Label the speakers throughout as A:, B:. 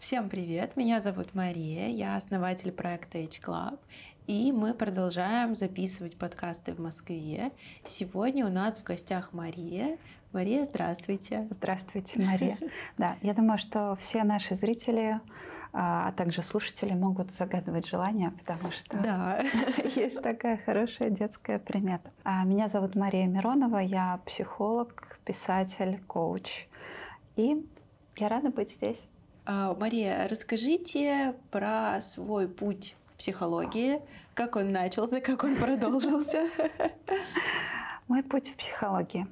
A: Всем привет, меня зовут Мария, я основатель проекта H Club, и мы продолжаем записывать подкасты в Москве. Сегодня у нас в гостях Мария. Мария, здравствуйте.
B: Здравствуйте, Мария. Да, я думаю, что все наши зрители а, а также слушатели могут загадывать желания, потому что да. есть такая хорошая детская примета. А, меня зовут Мария Миронова, я психолог, писатель, коуч. И я рада быть здесь.
A: А, Мария, расскажите про свой путь в психологии, как он начался, как он продолжился.
B: Мой путь в психологии.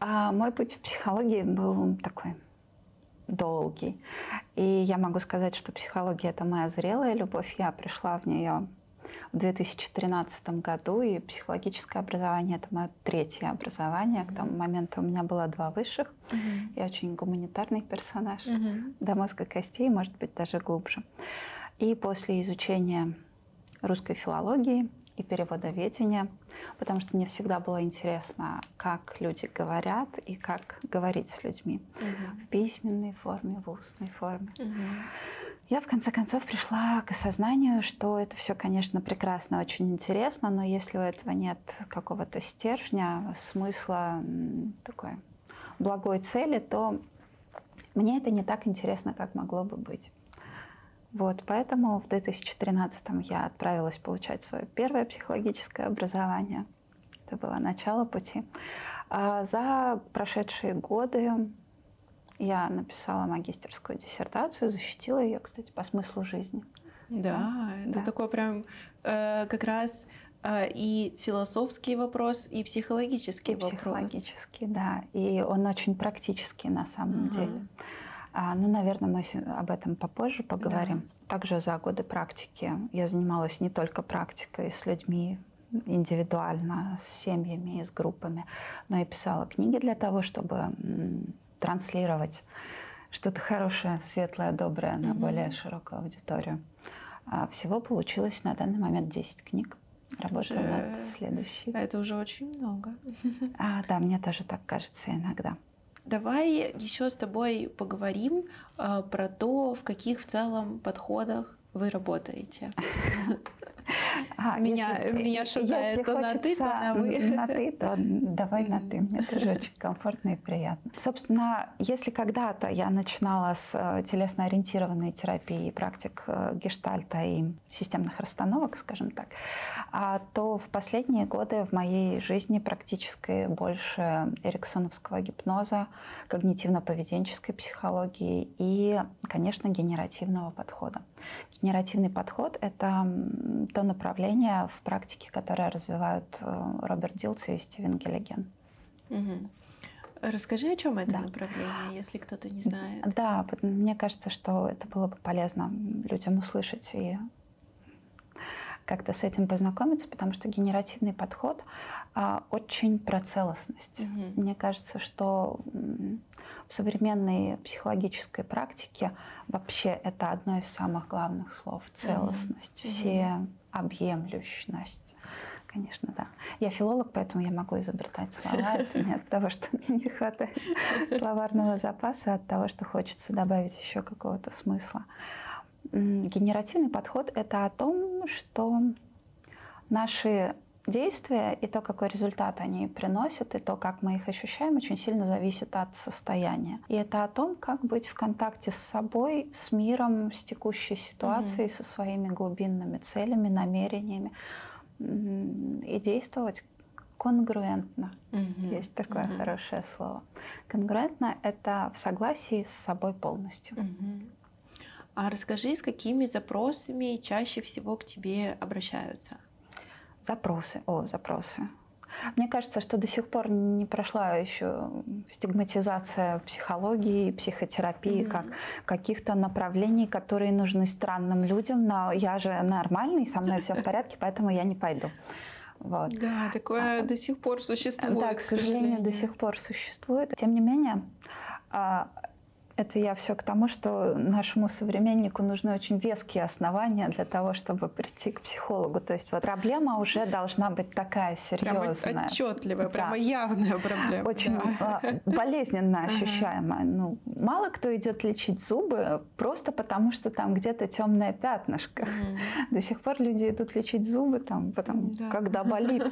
B: А мой путь в психологии был такой долгий. И я могу сказать, что психология это моя зрелая любовь. Я пришла в нее в 2013 году, и психологическое образование – это мое третье образование. К тому моменту у меня было два высших. Mm-hmm. Я очень гуманитарный персонаж, mm-hmm. до мозга костей, может быть, даже глубже. И после изучения русской филологии и переводоведения, потому что мне всегда было интересно, как люди говорят и как говорить с людьми угу. в письменной форме, в устной форме. Угу. Я в конце концов пришла к осознанию, что это все, конечно, прекрасно, очень интересно, но если у этого нет какого-то стержня, смысла такой благой цели, то мне это не так интересно, как могло бы быть. Вот, поэтому в 2013 я отправилась получать свое первое психологическое образование. Это было начало пути. А за прошедшие годы я написала магистерскую диссертацию, защитила ее, кстати, по смыслу жизни.
A: Да, это да. такой прям э, как раз э, и философский вопрос, и психологический и вопрос.
B: Психологический, да. И он очень практический на самом угу. деле. А, ну, наверное, мы об этом попозже поговорим. Да. Также за годы практики я занималась не только практикой с людьми индивидуально, с семьями с группами, но и писала книги для того, чтобы транслировать что-то хорошее, светлое, доброе на mm-hmm. более широкую аудиторию. А всего получилось на данный момент 10 книг. Работаю уже... над следующей.
A: Это уже очень много.
B: А, да, мне тоже так кажется иногда.
A: Давай еще с тобой поговорим э, про то, в каких в целом подходах вы работаете. А, меня, если, меня шатает если то на ты, то на вы.
B: На ты, то давай на ты. Мне тоже очень комфортно и приятно. Собственно, если когда-то я начинала с э, телесно-ориентированной терапии, практик э, гештальта и системных расстановок, скажем так, а то в последние годы в моей жизни практически больше эриксоновского гипноза, когнитивно-поведенческой психологии и, конечно, генеративного подхода. Генеративный подход – это то направление в практике, которое развивают э, Роберт Дилци и Стивен Геллиген.
A: Угу. Расскажи, о чем это да. направление, если кто-то не знает.
B: Да, мне кажется, что это было бы полезно людям услышать и как-то с этим познакомиться, потому что генеративный подход а, очень про целостность. Угу. Мне кажется, что в современной психологической практике вообще это одно из самых главных слов целостность, угу. все объемлющность. Конечно, да. Я филолог, поэтому я могу изобретать слова. Это не от того, что мне не хватает словарного запаса, а от того, что хочется добавить еще какого-то смысла. Генеративный подход – это о том, что наши действия и то, какой результат они приносят, и то, как мы их ощущаем, очень сильно зависит от состояния. И это о том, как быть в контакте с собой, с миром, с текущей ситуацией, угу. со своими глубинными целями, намерениями и действовать конгруентно. Угу. Есть такое угу. хорошее слово. Конгруентно – это в согласии с собой полностью.
A: Угу. А расскажи, с какими запросами чаще всего к тебе обращаются?
B: Запросы, о, запросы. Мне кажется, что до сих пор не прошла еще стигматизация психологии психотерапии mm-hmm. как каких-то направлений, которые нужны странным людям. Но я же нормальный, со мной все в порядке, поэтому я не пойду.
A: Вот. Да, такое а, до сих пор существует.
B: Да, к сожалению, к сожалению, до сих пор существует. Тем не менее, а, Это я все к тому, что нашему современнику нужны очень веские основания для того, чтобы прийти к психологу. То есть вот проблема уже должна быть такая серьезная.
A: Прямо отчетливая, да. прямо явная проблема.
B: Очень да. болезненно ощущаемая. Ну, мало кто идет лечить зубы просто потому, что там где-то темное пятнышко. До сих пор люди идут лечить зубы, там, потом, да. когда болит.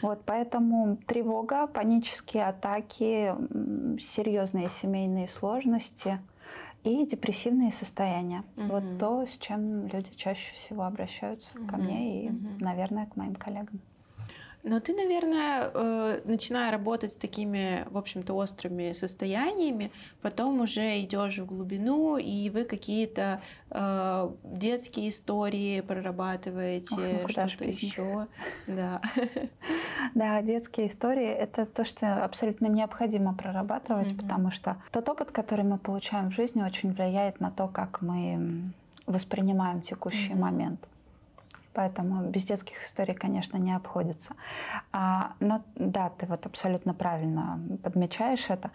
B: Вот, поэтому тревога, панические атаки, серьезные семейные сложности и депрессивные состояния. Угу. Вот то, с чем люди чаще всего обращаются угу. ко мне и, угу. наверное, к моим коллегам.
A: Но ты, наверное, э, начиная работать с такими, в общем-то, острыми состояниями, потом уже идешь в глубину, и вы какие-то э, детские истории прорабатываете, Ох, ну что-то еще. Да.
B: да, детские истории это то, что абсолютно необходимо прорабатывать, mm-hmm. потому что тот опыт, который мы получаем в жизни, очень влияет на то, как мы воспринимаем текущий mm-hmm. момент. Поэтому без детских историй, конечно, не обходится. А, но да, ты вот абсолютно правильно подмечаешь это.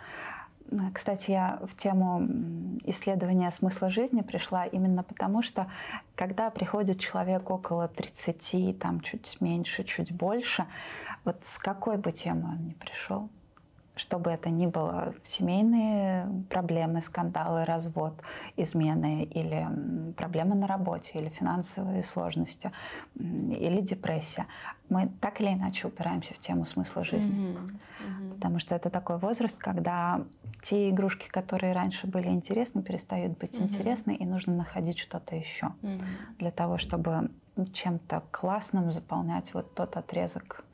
B: Кстати, я в тему исследования смысла жизни пришла именно потому, что когда приходит человек около 30, там чуть меньше, чуть больше, вот с какой бы темой он ни пришел, что бы это ни было, семейные проблемы, скандалы, развод, измены или проблемы на работе, или финансовые сложности, или депрессия, мы так или иначе упираемся в тему смысла жизни. Mm-hmm. Mm-hmm. Потому что это такой возраст, когда те игрушки, которые раньше были интересны, перестают быть mm-hmm. интересны, и нужно находить что-то еще mm-hmm. для того, чтобы чем-то классным заполнять вот тот отрезок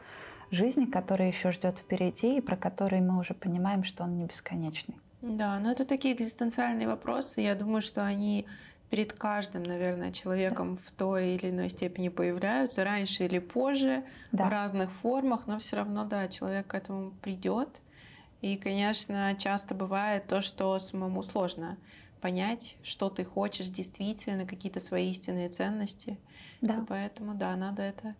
B: жизни, который еще ждет впереди и про который мы уже понимаем, что он не бесконечный.
A: Да, но это такие экзистенциальные вопросы. Я думаю, что они перед каждым, наверное, человеком в той или иной степени появляются, раньше или позже, да. в разных формах, но все равно, да, человек к этому придет. И, конечно, часто бывает то, что самому сложно понять, что ты хочешь действительно, какие-то свои истинные ценности. Да. И поэтому, да, надо это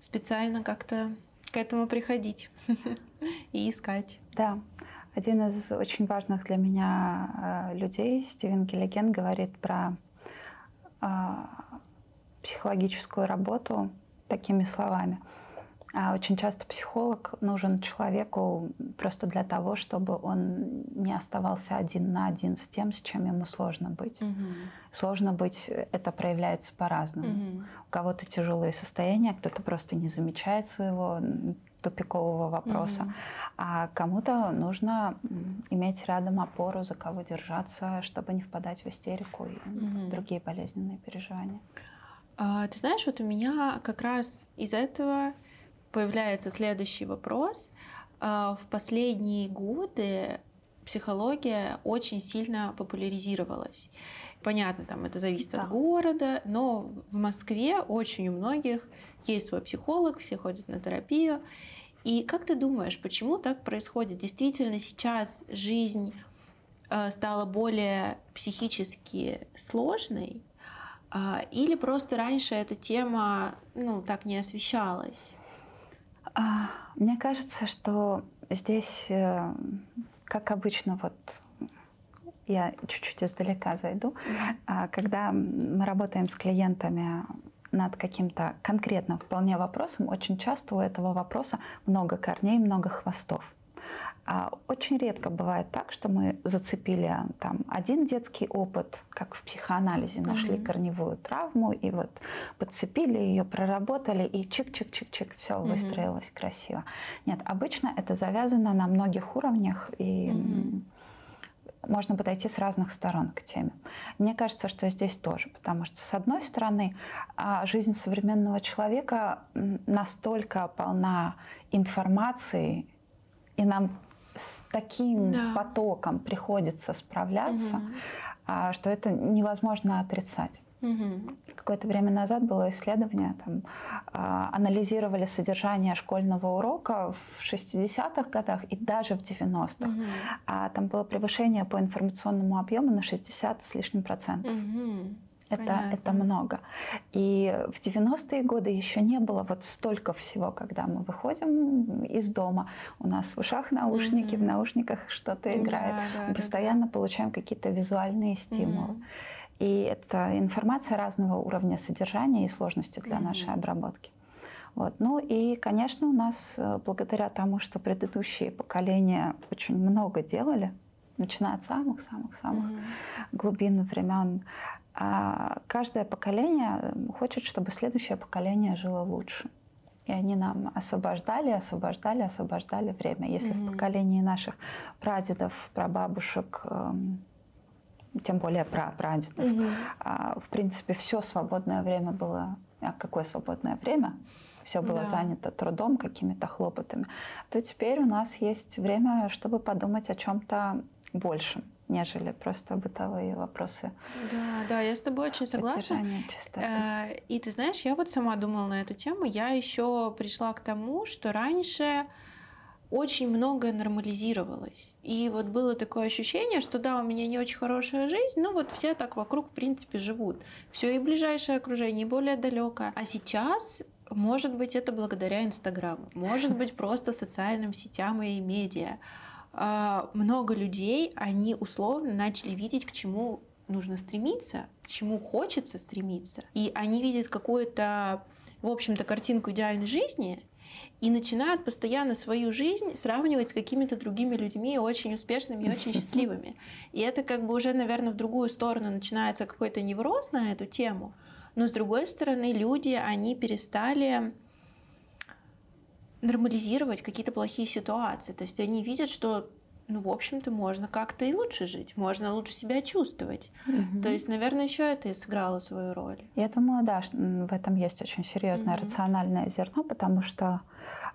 A: специально как-то к этому приходить и искать.
B: Да. Один из очень важных для меня э, людей, Стивен Гиллиген, говорит про э, психологическую работу такими словами – очень часто психолог нужен человеку просто для того, чтобы он не оставался один на один с тем, с чем ему сложно быть. Угу. Сложно быть, это проявляется по-разному. Угу. У кого-то тяжелые состояния, кто-то просто не замечает своего тупикового вопроса, угу. а кому-то нужно иметь рядом опору, за кого держаться, чтобы не впадать в истерику и угу. другие болезненные переживания.
A: А, ты знаешь, вот у меня как раз из этого появляется следующий вопрос. А, в последние годы психология очень сильно популяризировалась. Понятно, там это зависит да. от города, но в Москве очень у многих есть свой психолог, все ходят на терапию. И как ты думаешь, почему так происходит? Действительно, сейчас жизнь а, стала более психически сложной, а, или просто раньше эта тема ну, так не освещалась?
B: А, мне кажется, что здесь, э, как обычно, вот я чуть-чуть издалека зайду, mm-hmm. когда мы работаем с клиентами над каким-то конкретным вполне вопросом, очень часто у этого вопроса много корней, много хвостов. А очень редко бывает так, что мы зацепили там один детский опыт, как в психоанализе, нашли mm-hmm. корневую травму и вот подцепили ее, проработали и чик-чик-чик-чик, все mm-hmm. выстроилось красиво. Нет, обычно это завязано на многих уровнях и mm-hmm можно подойти с разных сторон к теме. Мне кажется, что здесь тоже, потому что, с одной стороны, а, жизнь современного человека настолько полна информации, и нам с таким да. потоком приходится справляться, угу. что это невозможно отрицать. Угу. Какое-то время назад было исследование, там, а, анализировали содержание школьного урока в 60-х годах и даже в 90-х. Угу. А там было превышение по информационному объему на 60 с лишним процентов. Угу. Это, это много. И в 90-е годы еще не было вот столько всего, когда мы выходим из дома, у нас в ушах наушники, mm-hmm. в наушниках что-то играет, да, да, мы постоянно да. получаем какие-то визуальные стимулы. Mm-hmm. И это информация разного уровня содержания и сложности для mm-hmm. нашей обработки. Вот. Ну и, конечно, у нас э, благодаря тому, что предыдущие поколения очень много делали, начиная от самых-самых-самых mm-hmm. глубин времен, а каждое поколение хочет, чтобы следующее поколение жило лучше. И они нам освобождали, освобождали, освобождали время. Если mm-hmm. в поколении наших прадедов, прабабушек, эм, тем более про прадедов, mm-hmm. в принципе, все свободное время было... А какое свободное время? Все было да. занято трудом, какими-то хлопотами. То теперь у нас есть время, чтобы подумать о чем-то большем нежели просто бытовые вопросы.
A: Да, да, я с тобой очень согласна. Э, и ты знаешь, я вот сама думала на эту тему. Я еще пришла к тому, что раньше очень многое нормализировалось. И вот было такое ощущение, что да, у меня не очень хорошая жизнь, но вот все так вокруг, в принципе, живут. Все и ближайшее окружение, и более далекое. А сейчас может быть, это благодаря Инстаграму, может быть, просто социальным сетям и медиа. А, много людей, они условно начали видеть, к чему нужно стремиться, к чему хочется стремиться. И они видят какую-то, в общем-то, картинку идеальной жизни, и начинают постоянно свою жизнь сравнивать с какими-то другими людьми, очень успешными и очень счастливыми. И это как бы уже, наверное, в другую сторону начинается какой-то невроз на эту тему. Но с другой стороны, люди, они перестали нормализировать какие-то плохие ситуации. То есть они видят, что ну, в общем-то, можно как-то и лучше жить, можно лучше себя чувствовать. Угу. То есть, наверное, еще это и сыграло свою роль.
B: Я думаю, да, в этом есть очень серьезное угу. рациональное зерно, потому что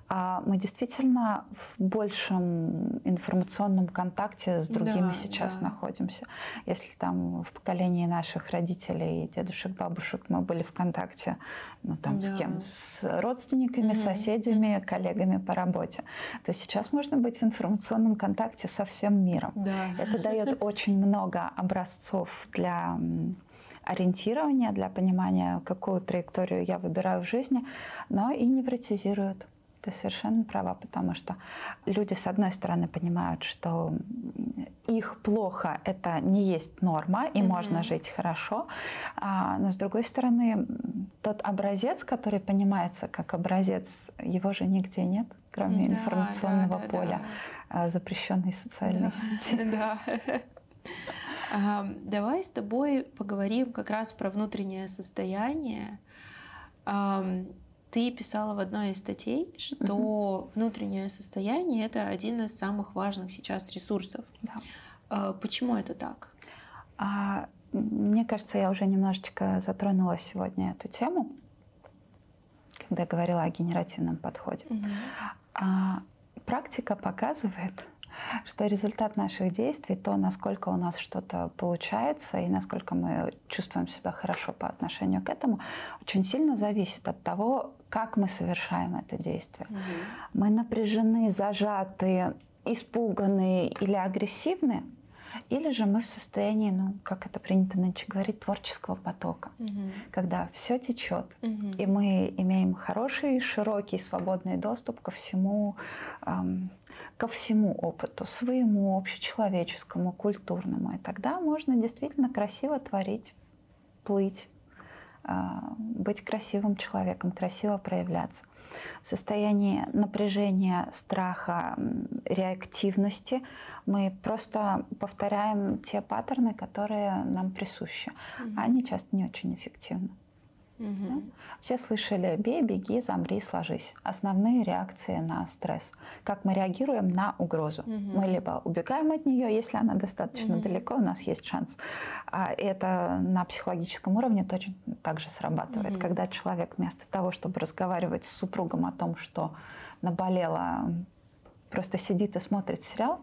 B: мы действительно в большем информационном контакте с другими да, сейчас да. находимся. Если там в поколении наших родителей, дедушек, бабушек мы были в контакте, ну там да. с кем? С родственниками, угу. соседями, коллегами по работе, то сейчас можно быть в информационном контакте со всем миром. Да. Это дает очень много образцов для ориентирования, для понимания, какую траекторию я выбираю в жизни, но и невротизирует. Ты совершенно права, потому что люди, с одной стороны, понимают, что их плохо это не есть норма, и mm-hmm. можно жить хорошо, а, но с другой стороны, тот образец, который понимается как образец, его же нигде нет, кроме да, информационного да, поля да. запрещенной социальной да. сети.
A: Да. Давай с тобой поговорим как раз про внутреннее состояние. Ты писала в одной из статей, что угу. внутреннее состояние это один из самых важных сейчас ресурсов. Да. А, почему это так?
B: А, мне кажется, я уже немножечко затронула сегодня эту тему, когда говорила о генеративном подходе. Угу. А, практика показывает, что результат наших действий, то, насколько у нас что-то получается и насколько мы чувствуем себя хорошо по отношению к этому, очень сильно зависит от того, как мы совершаем это действие. Угу. Мы напряжены, зажаты, испуганные или агрессивны, или же мы в состоянии, ну, как это принято нынче говорить, творческого потока, угу. когда все течет, угу. и мы имеем хороший, широкий, свободный доступ ко всему, эм, ко всему опыту, своему общечеловеческому, культурному. И тогда можно действительно красиво творить, плыть, быть красивым человеком, красиво проявляться. В состоянии напряжения, страха, реактивности мы просто повторяем те паттерны, которые нам присущи. Mm-hmm. Они часто не очень эффективны. Угу. Все слышали «бей, беги, замри, сложись». Основные реакции на стресс. Как мы реагируем на угрозу. Угу. Мы либо убегаем от нее, если она достаточно угу. далеко, у нас есть шанс. А это на психологическом уровне точно так же срабатывает. Угу. Когда человек вместо того, чтобы разговаривать с супругом о том, что наболело, просто сидит и смотрит сериал,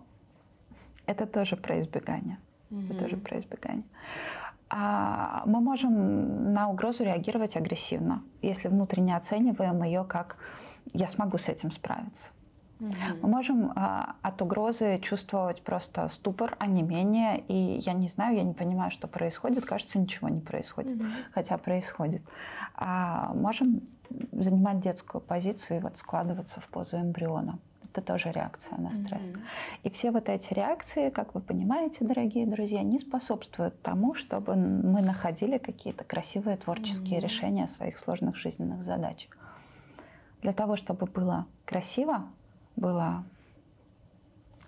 B: это тоже про избегание. Угу. Это тоже про избегание. А мы можем на угрозу реагировать агрессивно, если внутренне оцениваем ее как «я смогу с этим справиться». Мы можем а, от угрозы чувствовать просто ступор, а не менее. И я не знаю, я не понимаю, что происходит. Кажется, ничего не происходит, угу. хотя происходит. А можем занимать детскую позицию и вот складываться в позу эмбриона. Это тоже реакция на стресс. Mm-hmm. И все вот эти реакции, как вы понимаете, дорогие друзья, не способствуют тому, чтобы мы находили какие-то красивые творческие mm-hmm. решения своих сложных жизненных задач. Для того, чтобы было красиво, было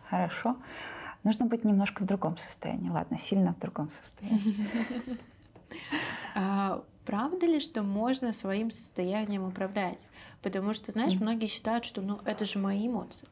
B: хорошо, нужно быть немножко в другом состоянии. Ладно, сильно в другом состоянии.
A: Правда ли, что можно своим состоянием управлять? Потому что, знаешь, многие считают, что ну это же мои эмоции.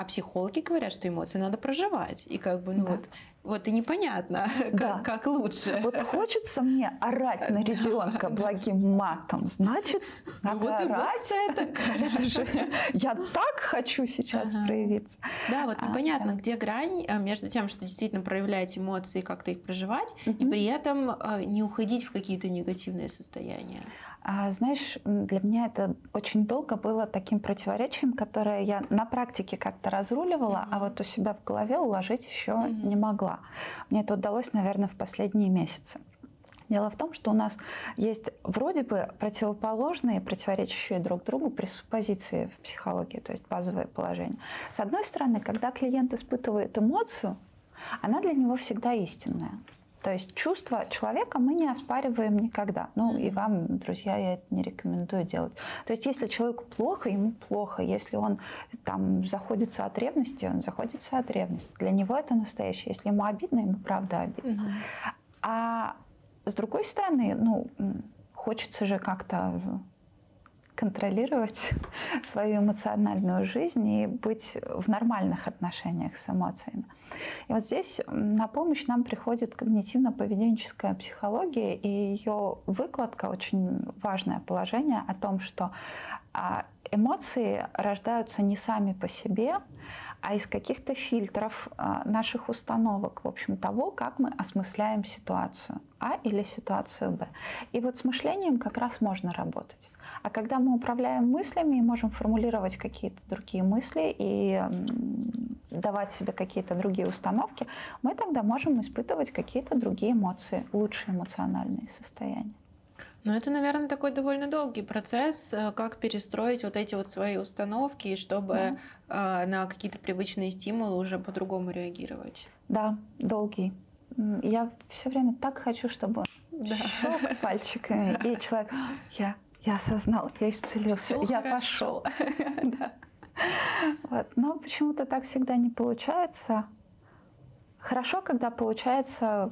A: А психологи говорят, что эмоции надо проживать. И как бы, ну да. вот, вот и непонятно, да. как, как лучше.
B: Вот хочется мне орать на ребенка благим матом, значит, надо вот орать. Это же, я так хочу сейчас ага. проявиться.
A: Да, вот а, непонятно, да. где грань э, между тем, что действительно проявлять эмоции, как-то их проживать, угу. и при этом э, не уходить в какие-то негативные состояния.
B: А, знаешь, для меня это очень долго было таким противоречием, которое я на практике как-то разруливала, mm-hmm. а вот у себя в голове уложить еще mm-hmm. не могла. Мне это удалось, наверное, в последние месяцы. Дело в том, что у нас есть вроде бы противоположные, противоречащие друг другу пресуппозиции в психологии, то есть базовые положения. С одной стороны, когда клиент испытывает эмоцию, она для него всегда истинная. То есть чувства человека мы не оспариваем никогда. Ну и вам, друзья, я это не рекомендую делать. То есть если человеку плохо, ему плохо. Если он там заходится от ревности, он заходится от ревности. Для него это настоящее. Если ему обидно, ему правда обидно. Угу. А с другой стороны, ну, хочется же как-то контролировать свою эмоциональную жизнь и быть в нормальных отношениях с эмоциями. И вот здесь на помощь нам приходит когнитивно-поведенческая психология, и ее выкладка очень важное положение о том, что а, эмоции рождаются не сами по себе, а из каких-то фильтров а, наших установок, в общем, того, как мы осмысляем ситуацию А или ситуацию Б. И вот с мышлением как раз можно работать. А когда мы управляем мыслями и можем формулировать какие-то другие мысли и давать себе какие-то другие установки, мы тогда можем испытывать какие-то другие эмоции, лучшие эмоциональные состояния.
A: Ну, это, наверное, такой довольно долгий процесс, э, как перестроить вот эти вот свои установки, чтобы да. на какие-то привычные стимулы уже по-другому реагировать.
B: Да, долгий. Я все время так хочу, чтобы да. пальчиками, и человек, я я осознал, я исцелился, Всё я хорошо. пошел. вот. Но почему-то так всегда не получается. Хорошо, когда получается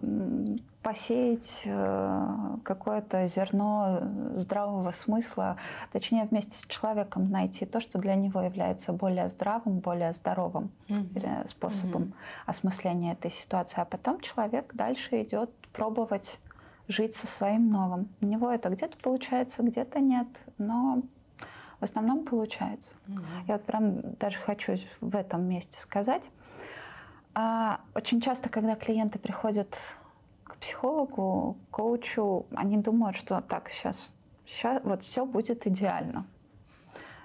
B: посеять э, какое-то зерно здравого смысла, точнее вместе с человеком найти то, что для него является более здравым, более здоровым mm-hmm. способом mm-hmm. осмысления этой ситуации. А потом человек дальше идет пробовать жить со своим новым. У него это где-то получается, где-то нет, но в основном получается. Mm-hmm. Я вот прям даже хочу в этом месте сказать. А, очень часто, когда клиенты приходят к психологу, коучу, они думают, что так, сейчас, сейчас вот все будет идеально.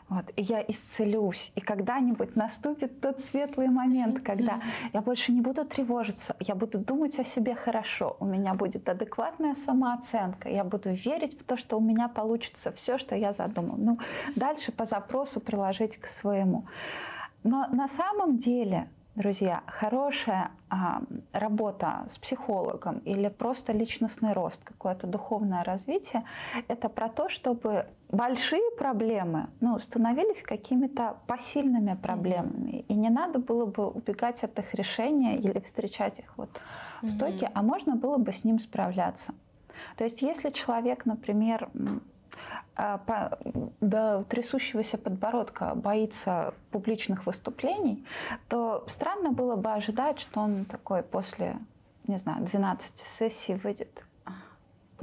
B: Вот, и я исцелюсь. И когда-нибудь наступит тот светлый момент, когда я больше не буду тревожиться, я буду думать о себе хорошо, у меня будет адекватная самооценка, я буду верить в то, что у меня получится все, что я задумал. Ну, дальше по запросу приложить к своему. Но на самом деле Друзья, хорошая а, работа с психологом или просто личностный рост, какое-то духовное развитие, это про то, чтобы большие проблемы ну, становились какими-то посильными проблемами. Mm-hmm. И не надо было бы убегать от их решения или встречать их вот в mm-hmm. а можно было бы с ним справляться. То есть если человек, например, а, до трясущегося подбородка боится публичных выступлений, то странно было бы ожидать, что он такой после, не знаю, 12 сессий выйдет.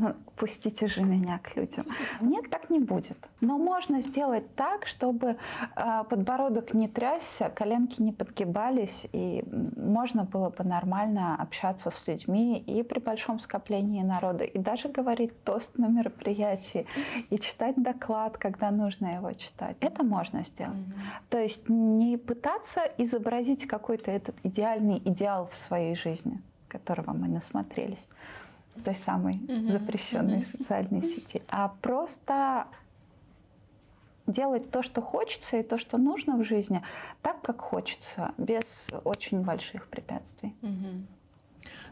B: Ну, пустите же меня к людям. Нет, так не будет. Но можно сделать так, чтобы э, подбородок не трясся, коленки не подгибались, и можно было бы нормально общаться с людьми и при большом скоплении народа, и даже говорить тост на мероприятии, и читать доклад, когда нужно его читать. Это можно сделать. Mm-hmm. То есть не пытаться изобразить какой-то этот идеальный идеал в своей жизни, которого мы насмотрелись той самой mm-hmm. запрещенной mm-hmm. социальной сети, а просто делать то, что хочется и то, что нужно в жизни, так, как хочется, без очень больших препятствий.
A: Mm-hmm.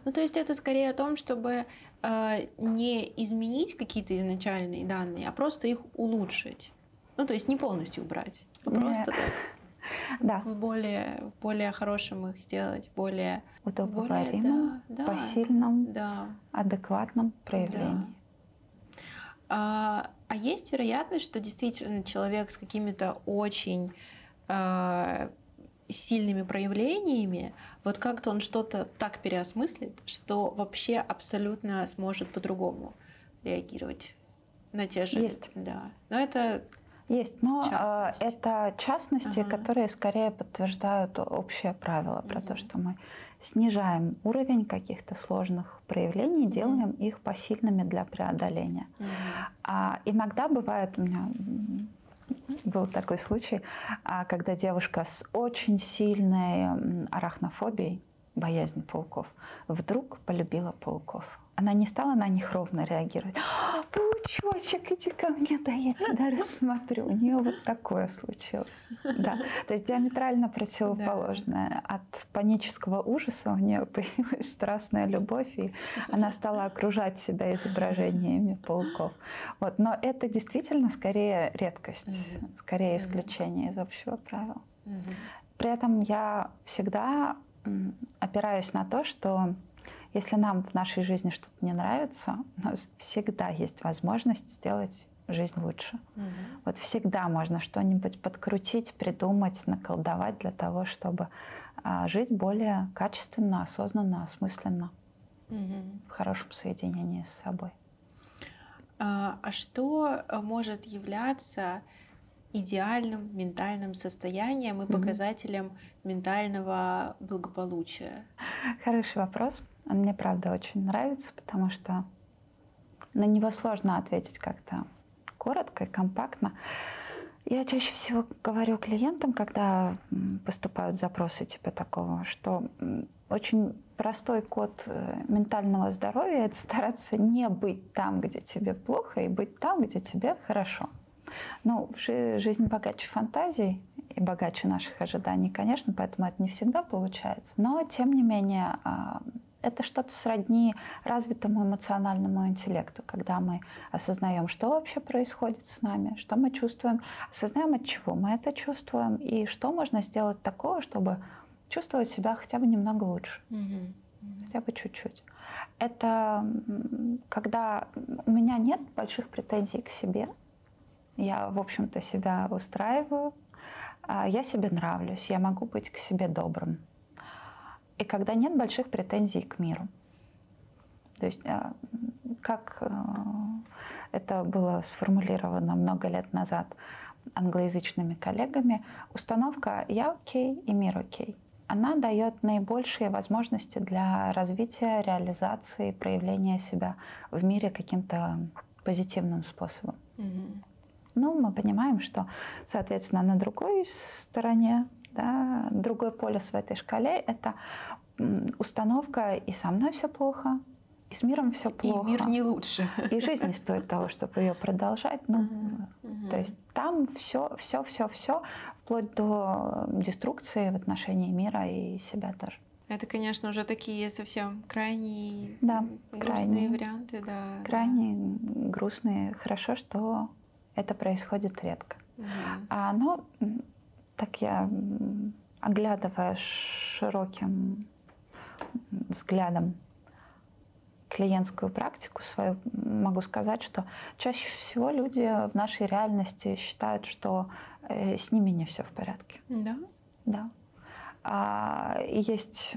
A: Ну, то есть это скорее о том, чтобы э, не изменить какие-то изначальные данные, а просто их улучшить. Ну, то есть не полностью убрать, а просто так.
B: Да.
A: В более, более хорошим их сделать, более
B: удобоваримым, да, да, посильном,
A: да.
B: адекватном проявлении. Да.
A: А, а есть вероятность, что действительно человек с какими-то очень а, сильными проявлениями, вот как-то он что-то так переосмыслит, что вообще абсолютно сможет по-другому реагировать на те же.
B: Есть.
A: Да. Но это
B: есть, но а, Частность. это частности, ага. которые скорее подтверждают общее правило про угу. то, что мы снижаем уровень каких-то сложных проявлений, делаем угу. их посильными для преодоления. Угу. А иногда бывает у меня был такой случай, а, когда девушка с очень сильной арахнофобией, боязнь пауков, вдруг полюбила пауков она не стала на них ровно реагировать. «А, паучочек, иди ко мне, да я тебя рассмотрю. У нее вот такое случилось. Да. То есть диаметрально противоположное. Да. От панического ужаса у нее появилась страстная любовь, и она стала окружать себя изображениями пауков. Вот. Но это действительно скорее редкость, скорее исключение из общего правила. При этом я всегда опираюсь на то, что если нам в нашей жизни что-то не нравится, у нас всегда есть возможность сделать жизнь лучше. Угу. Вот всегда можно что-нибудь подкрутить, придумать, наколдовать для того, чтобы а, жить более качественно, осознанно, осмысленно, угу. в хорошем соединении с собой.
A: А, а что э, может являться идеальным ментальным состоянием и показателем mm ментального благополучия?
B: Хороший вопрос. Он мне, правда, очень нравится, потому что на него сложно ответить как-то коротко и компактно. Я чаще всего говорю клиентам, когда поступают запросы типа такого, что очень простой код э, ментального здоровья – это стараться не быть там, где тебе плохо, и быть там, где тебе хорошо. Ну, жизнь богаче фантазий и богаче наших ожиданий, конечно, поэтому это не всегда получается. Но, тем не менее, а, это что-то сродни развитому эмоциональному интеллекту, когда мы осознаем, что вообще происходит с нами, что мы чувствуем, осознаем, от чего мы это чувствуем, и что можно сделать такого, чтобы чувствовать себя хотя бы немного лучше, mm-hmm. хотя бы чуть-чуть. Это когда у меня нет больших претензий к себе, я, в общем-то, себя устраиваю, а я себе нравлюсь, я могу быть к себе добрым и когда нет больших претензий к миру. То есть э, как э, это было сформулировано много лет назад англоязычными коллегами, установка «я окей» и «мир окей» она дает наибольшие возможности для развития, реализации, проявления себя в мире каким-то позитивным способом. Mm-hmm. Ну, мы понимаем, что, соответственно, на другой стороне да, другой полюс в этой шкале – это установка «и со мной все плохо», и с миром все плохо.
A: И мир не лучше.
B: И жизнь не стоит того, чтобы ее продолжать. Ну, uh-huh. То есть там все, все, все, все, вплоть до деструкции в отношении мира и себя тоже.
A: Это, конечно, уже такие совсем крайние
B: да,
A: грустные крайне, варианты, да.
B: Крайне да. грустные. Хорошо, что это происходит редко. Uh-huh. А оно так я, оглядывая широким взглядом клиентскую практику свою, могу сказать, что чаще всего люди в нашей реальности считают, что э, с ними не все в порядке.
A: Да?
B: Да. А, есть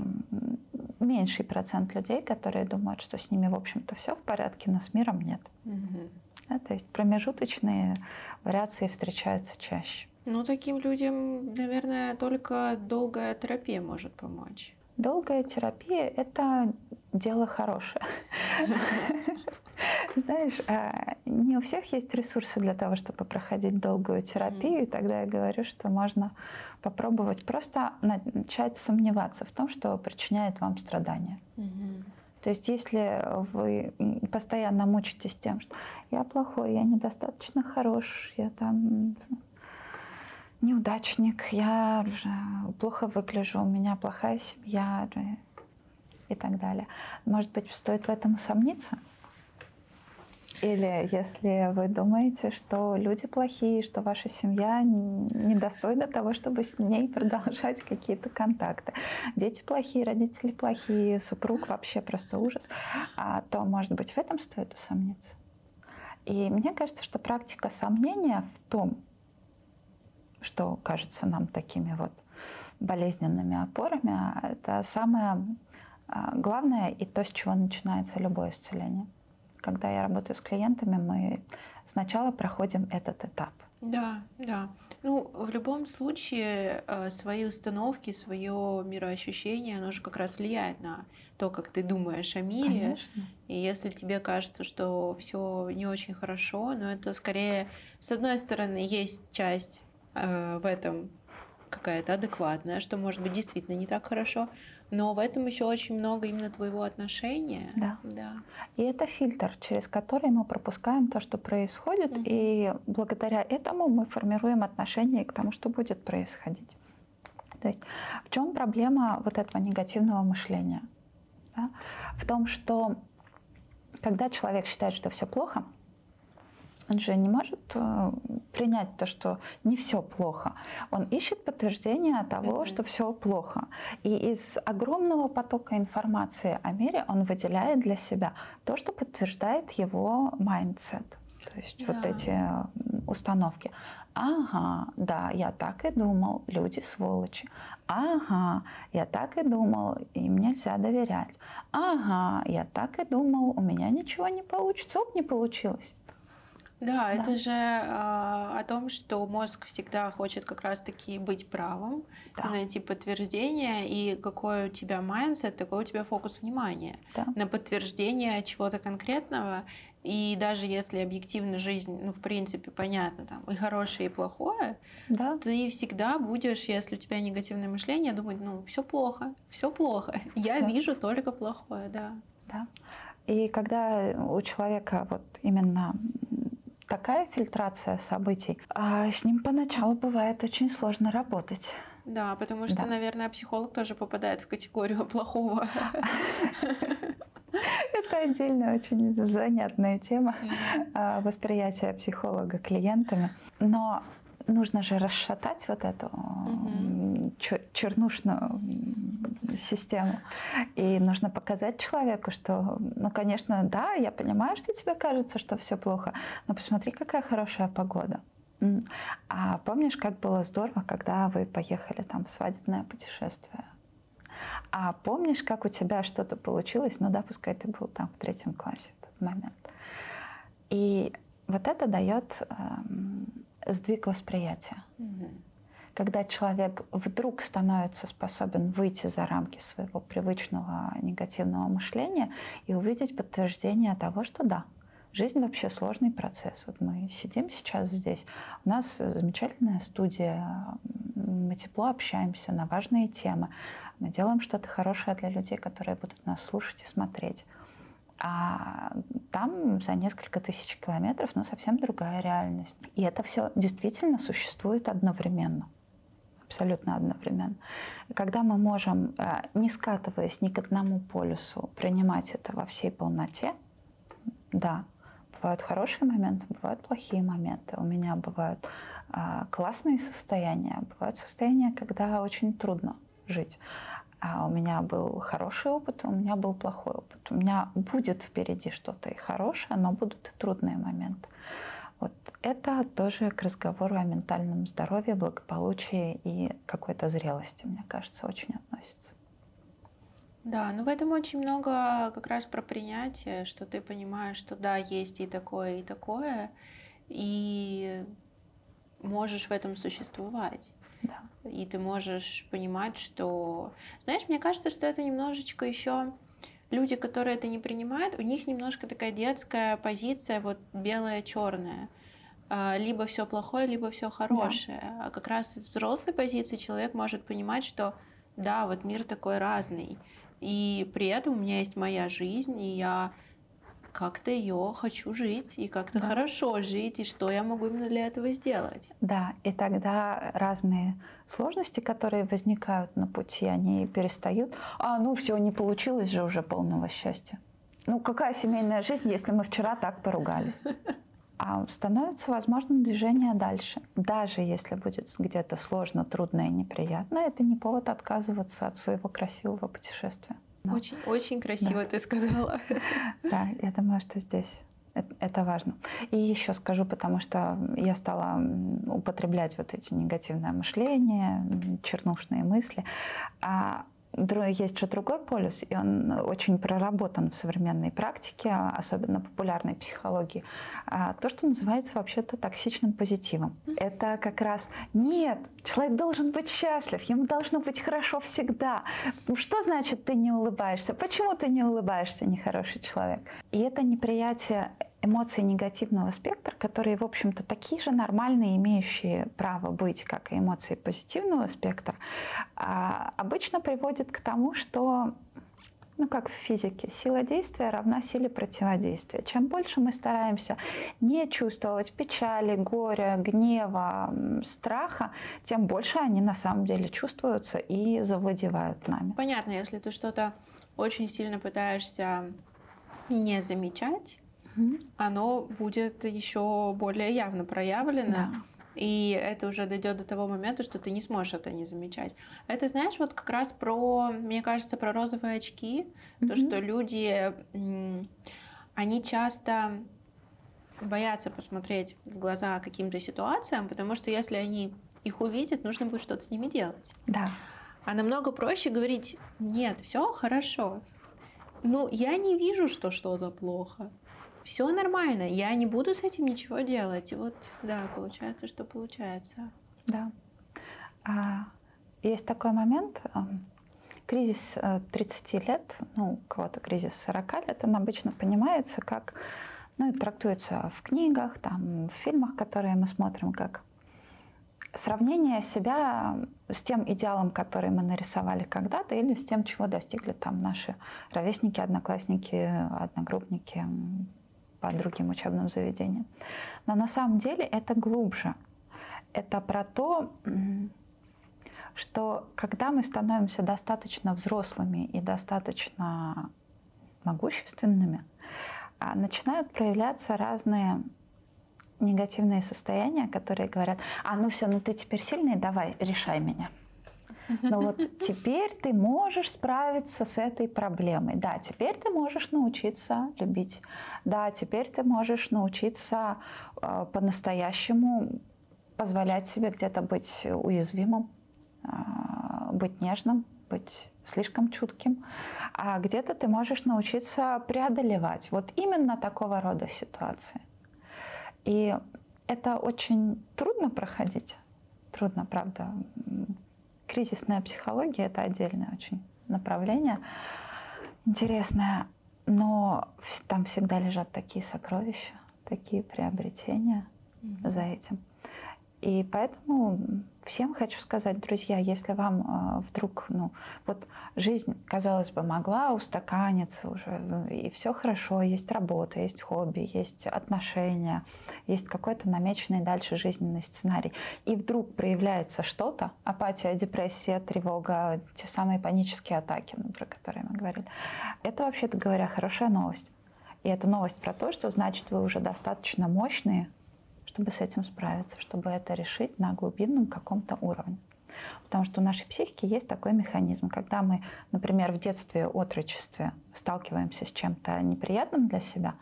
B: меньший процент людей, которые думают, что с ними, в общем-то, все в порядке, но с миром нет. Угу. Да, то есть промежуточные вариации встречаются чаще.
A: Ну, таким людям, наверное, только долгая терапия может помочь.
B: Долгая терапия — это дело хорошее. Знаешь, а, не у всех есть ресурсы для того, чтобы проходить долгую терапию, и тогда я говорю, что можно попробовать просто начать сомневаться в том, что причиняет вам страдания. То есть если вы постоянно мучитесь тем, что я плохой, я недостаточно хорош, я там неудачник, я плохо выгляжу, у меня плохая семья и так далее. Может быть, стоит в этом усомниться? Или если вы думаете, что люди плохие, что ваша семья недостойна того, чтобы с ней продолжать какие-то контакты. Дети плохие, родители плохие, супруг вообще просто ужас, а то, может быть, в этом стоит усомниться. И мне кажется, что практика сомнения в том, что кажется нам такими вот болезненными опорами, это самое а, главное и то, с чего начинается любое исцеление. Когда я работаю с клиентами, мы сначала проходим этот этап.
A: Да, да. Ну, в любом случае, э, свои установки, свое мироощущение, оно же как раз влияет на то, как ты думаешь о мире. Конечно. И если тебе кажется, что все не очень хорошо, но это скорее, с одной стороны, есть часть в этом какая-то адекватная, что может быть действительно не так хорошо, но в этом еще очень много именно твоего отношения.
B: Да. да. И это фильтр, через который мы пропускаем то, что происходит, угу. и благодаря этому мы формируем отношение к тому, что будет происходить. То есть в чем проблема вот этого негативного мышления? Да? В том, что когда человек считает, что все плохо, он же не может э, принять то, что не все плохо. Он ищет подтверждение того, mm-hmm. что все плохо. И из огромного потока информации о мире он выделяет для себя то, что подтверждает его mindset. То есть yeah. вот эти установки. Ага, да, я так и думал, люди сволочи. Ага, я так и думал, им нельзя доверять. Ага, я так и думал, у меня ничего не получится. Оп, не получилось.
A: Да, да. это же э, о том, что мозг всегда хочет как раз-таки быть правым, да. найти подтверждение, и какой у тебя mindset, такой у тебя фокус внимания да. на подтверждение чего-то конкретного. И даже если объективно жизнь, ну, в принципе, понятно, там, и хорошее, и плохое, да. ты всегда будешь, если у тебя негативное мышление, думать, ну, все плохо, все плохо. Я да. вижу только плохое, да.
B: Да. И когда у человека вот именно такая фильтрация событий, а с ним поначалу бывает очень сложно работать.
A: Да, потому что, да. наверное, психолог тоже попадает в категорию плохого.
B: Это отдельная очень занятная тема mm-hmm. восприятия психолога клиентами. Но нужно же расшатать вот эту угу. чернушную систему. И нужно показать человеку, что, ну, конечно, да, я понимаю, что тебе кажется, что все плохо, но посмотри, какая хорошая погода. А помнишь, как было здорово, когда вы поехали там в свадебное путешествие? А помнишь, как у тебя что-то получилось? Ну да, пускай ты был там в третьем классе в тот момент. И вот это дает эм, сдвиг восприятия. Угу. Когда человек вдруг становится способен выйти за рамки своего привычного негативного мышления и увидеть подтверждение того, что да, жизнь вообще сложный процесс. Вот мы сидим сейчас здесь, у нас замечательная студия, мы тепло общаемся на важные темы, мы делаем что-то хорошее для людей, которые будут нас слушать и смотреть. А там за несколько тысяч километров, ну, совсем другая реальность. И это все действительно существует одновременно. Абсолютно одновременно. Когда мы можем, э, не скатываясь ни к одному полюсу, принимать это во всей полноте, да, бывают хорошие моменты, бывают плохие моменты. У меня бывают э, классные состояния, бывают состояния, когда очень трудно жить. А у меня был хороший опыт, у меня был плохой опыт. У меня будет впереди что-то и хорошее, но будут и трудные моменты. Вот это тоже к разговору о ментальном здоровье, благополучии и какой-то зрелости, мне кажется, очень относится.
A: Да, ну в этом очень много как раз про принятие, что ты понимаешь, что да, есть и такое, и такое, и можешь в этом существовать.
B: Да.
A: И ты можешь понимать, что... Знаешь, мне кажется, что это немножечко еще люди, которые это не принимают, у них немножко такая детская позиция, вот белое-черное. А, либо все плохое, либо все хорошее. Да. А как раз из взрослой позиции человек может понимать, что да, вот мир такой разный. И при этом у меня есть моя жизнь, и я как-то ее хочу жить, и как-то да. хорошо жить, и что я могу именно для этого сделать.
B: Да, и тогда разные сложности, которые возникают на пути, они перестают. А, ну все, не получилось же уже полного счастья. Ну какая семейная жизнь, если мы вчера так поругались? А становится возможным движение дальше. Даже если будет где-то сложно, трудно и неприятно, это не повод отказываться от своего красивого путешествия.
A: Да. Очень, очень красиво да. ты сказала.
B: Да, я думаю, что здесь это важно. И еще скажу, потому что я стала употреблять вот эти негативное мышление, чернушные мысли. А есть же другой полюс, и он очень проработан в современной практике, особенно популярной психологии. А, то, что называется вообще-то токсичным позитивом. Это как раз нет, человек должен быть счастлив, ему должно быть хорошо всегда. Ну, что значит ты не улыбаешься? Почему ты не улыбаешься, нехороший человек? И это неприятие эмоции негативного спектра, которые, в общем-то, такие же нормальные, имеющие право быть, как и эмоции позитивного спектра, а, обычно приводит к тому, что ну, как в физике, сила действия равна силе противодействия. Чем больше мы стараемся не чувствовать печали, горя, гнева, страха, тем больше они на самом деле чувствуются и завладевают нами.
A: Понятно, если ты что-то очень сильно пытаешься не замечать, оно будет еще более явно проявлено. Да. И это уже дойдет до того момента, что ты не сможешь это не замечать. Это, знаешь, вот как раз про, мне кажется, про розовые очки. Mm-hmm. То, что люди, они часто боятся посмотреть в глаза каким-то ситуациям, потому что если они их увидят, нужно будет что-то с ними делать.
B: Да.
A: А намного проще говорить, нет, все хорошо. Ну, я не вижу, что что-то плохо все нормально, я не буду с этим ничего делать. И вот, да, получается, что получается.
B: Да. А, есть такой момент, кризис 30 э, лет, ну, у кого-то кризис 40 лет, он обычно понимается как, ну, и трактуется в книгах, там, в фильмах, которые мы смотрим, как сравнение себя с тем идеалом, который мы нарисовали когда-то, или с тем, чего достигли там наши ровесники, одноклассники, одногруппники, по другим учебным заведениям. Но на самом деле это глубже. Это про то, что когда мы становимся достаточно взрослыми и достаточно могущественными, а, начинают проявляться разные негативные состояния, которые говорят, а ну все, ну ты теперь сильный, давай, решай меня. Но вот теперь ты можешь справиться с этой проблемой. Да, теперь ты можешь научиться любить. Да, теперь ты можешь научиться э, по-настоящему позволять себе где-то быть уязвимым, э, быть нежным, быть слишком чутким, а где-то ты можешь научиться преодолевать вот именно такого рода ситуации. И это очень трудно проходить. Трудно, правда, кризисная психология это отдельное очень направление, интересное, но там всегда лежат такие сокровища, такие приобретения mm-hmm. за этим. И поэтому всем хочу сказать, друзья, если вам э, вдруг, ну, вот жизнь, казалось бы, могла устаканиться уже, и все хорошо, есть работа, есть хобби, есть отношения, есть какой-то намеченный дальше жизненный сценарий, и вдруг проявляется что-то, апатия, депрессия, тревога, те самые панические атаки, ну, про которые мы говорили, это, вообще-то говоря, хорошая новость. И это новость про то, что значит, вы уже достаточно мощные, чтобы с этим справиться, чтобы это решить на глубинном каком-то уровне. Потому что у нашей психики есть такой механизм. Когда мы, например, в детстве, отрочестве сталкиваемся с чем-то неприятным для себя,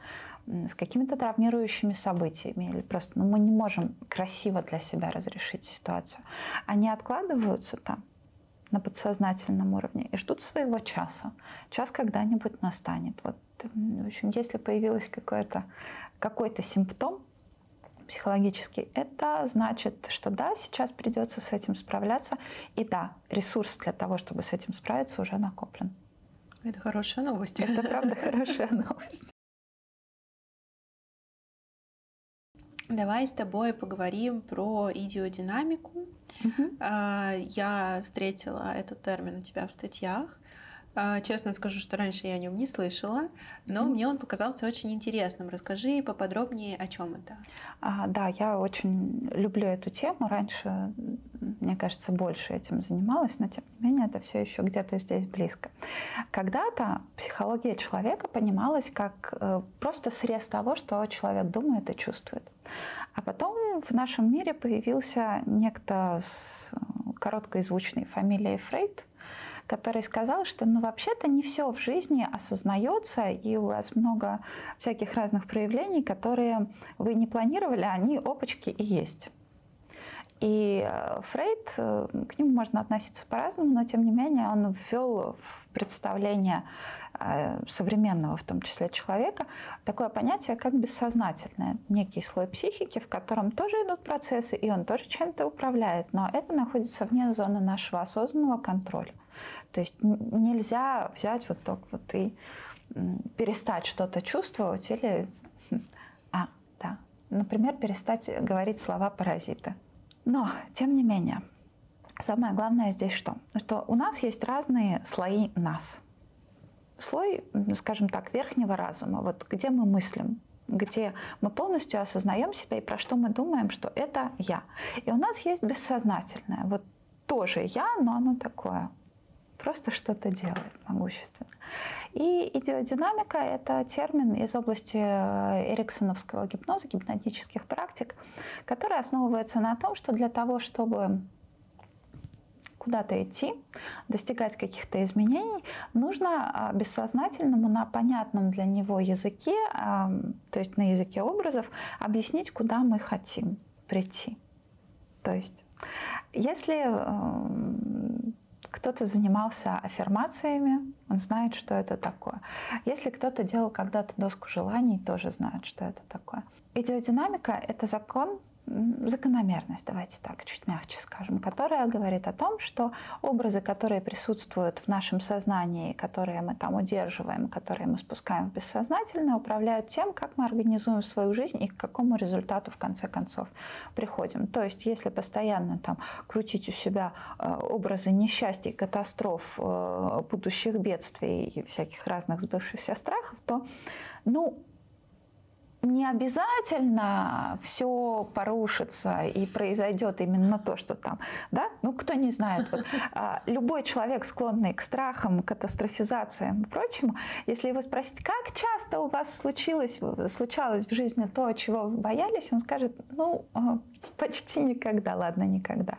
B: с какими-то травмирующими событиями, или просто ну, мы не можем красиво для себя разрешить ситуацию, они откладываются там на подсознательном уровне и ждут своего часа. Час когда-нибудь настанет. Вот, в общем, если появилось какой-то какой-то симптом, психологический, это значит, что да, сейчас придется с этим справляться, и да, ресурс для того, чтобы с этим справиться, уже накоплен.
A: Это хорошая новость.
B: Это правда хорошая новость.
A: Давай с тобой поговорим про идиодинамику. Угу. Я встретила этот термин у тебя в статьях. А, честно скажу, что раньше я о нем не слышала, но mm. мне он показался очень интересным. Расскажи поподробнее, о чем это.
B: А, да, я очень люблю эту тему. Раньше, мне кажется, больше этим занималась, но тем не менее это все еще где-то здесь близко. Когда-то психология человека понималась как э, просто срез того, что человек думает и чувствует. А потом в нашем мире появился некто с э, короткой звучной фамилией Фрейд, который сказал, что ну вообще-то не все в жизни осознается, и у вас много всяких разных проявлений, которые вы не планировали, а они опачки и есть. И э, Фрейд, э, к нему можно относиться по-разному, но тем не менее он ввел в представление э, современного, в том числе человека, такое понятие, как бессознательное. Некий слой психики, в котором тоже идут процессы, и он тоже чем-то управляет, но это находится вне зоны нашего осознанного контроля. То есть нельзя взять вот так вот и перестать что-то чувствовать или, а, да, например, перестать говорить слова паразита. Но, тем не менее, самое главное здесь что? Что у нас есть разные слои нас. Слой, скажем так, верхнего разума, вот где мы мыслим, где мы полностью осознаем себя и про что мы думаем, что это я. И у нас есть бессознательное, вот тоже я, но оно такое просто что-то делает могущественно. И идиодинамика — это термин из области э, эриксоновского гипноза, гипнотических практик, который основывается на том, что для того, чтобы куда-то идти, достигать каких-то изменений, нужно а, бессознательному на понятном для него языке, то есть на языке образов, объяснить, куда мы хотим прийти. То есть, если кто-то занимался аффирмациями, он знает, что это такое. Если кто-то делал когда-то доску желаний, тоже знает, что это такое. Идиодинамика — это закон закономерность, давайте так, чуть мягче скажем, которая говорит о том, что образы, которые присутствуют в нашем сознании, которые мы там удерживаем, которые мы спускаем в бессознательное, управляют тем, как мы организуем свою жизнь и к какому результату в конце концов приходим. То есть, если постоянно там крутить у себя э, образы несчастий, катастроф, э, будущих бедствий и всяких разных сбывшихся страхов, то ну, не обязательно все порушится и произойдет именно то, что там, да? Ну, кто не знает, вот, а, любой человек, склонный к страхам, катастрофизациям и прочему, если его спросить, как часто у вас случилось, случалось в жизни то, чего вы боялись, он скажет, ну, а, почти никогда, ладно, никогда.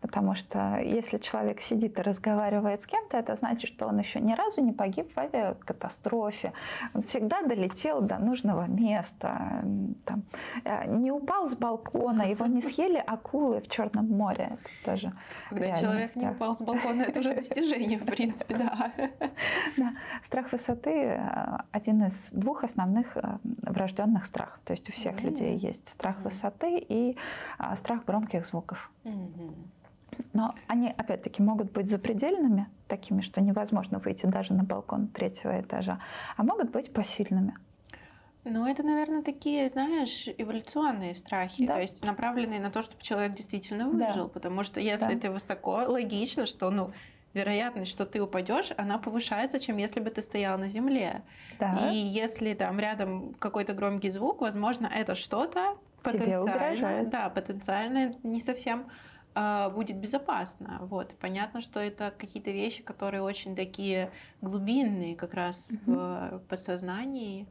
B: Потому что если человек сидит и разговаривает с кем-то, это значит, что он еще ни разу не погиб в авиакатастрофе. Он всегда долетел до нужного места. Там, э, не упал с балкона, его не съели акулы в Черном море. Это тоже
A: Когда человек не упал с балкона, это уже достижение, в принципе, да.
B: да. Страх высоты э, один из двух основных э, врожденных страхов. То есть у всех mm-hmm. людей есть страх mm-hmm. высоты и страх громких звуков. Mm-hmm. Но они, опять-таки, могут быть запредельными, такими, что невозможно выйти даже на балкон третьего этажа, а могут быть посильными.
A: Ну, это, наверное, такие, знаешь, эволюционные страхи, да. то есть направленные на то, чтобы человек действительно выжил. Да. Потому что если да. ты высоко, логично, что, ну, вероятность, что ты упадешь, она повышается, чем если бы ты стоял на земле. Да. И если там рядом какой-то громкий звук, возможно, это что-то потенциально, да, потенциально не совсем а, будет безопасно. Вот. понятно, что это какие-то вещи, которые очень такие глубинные как раз угу. в подсознании,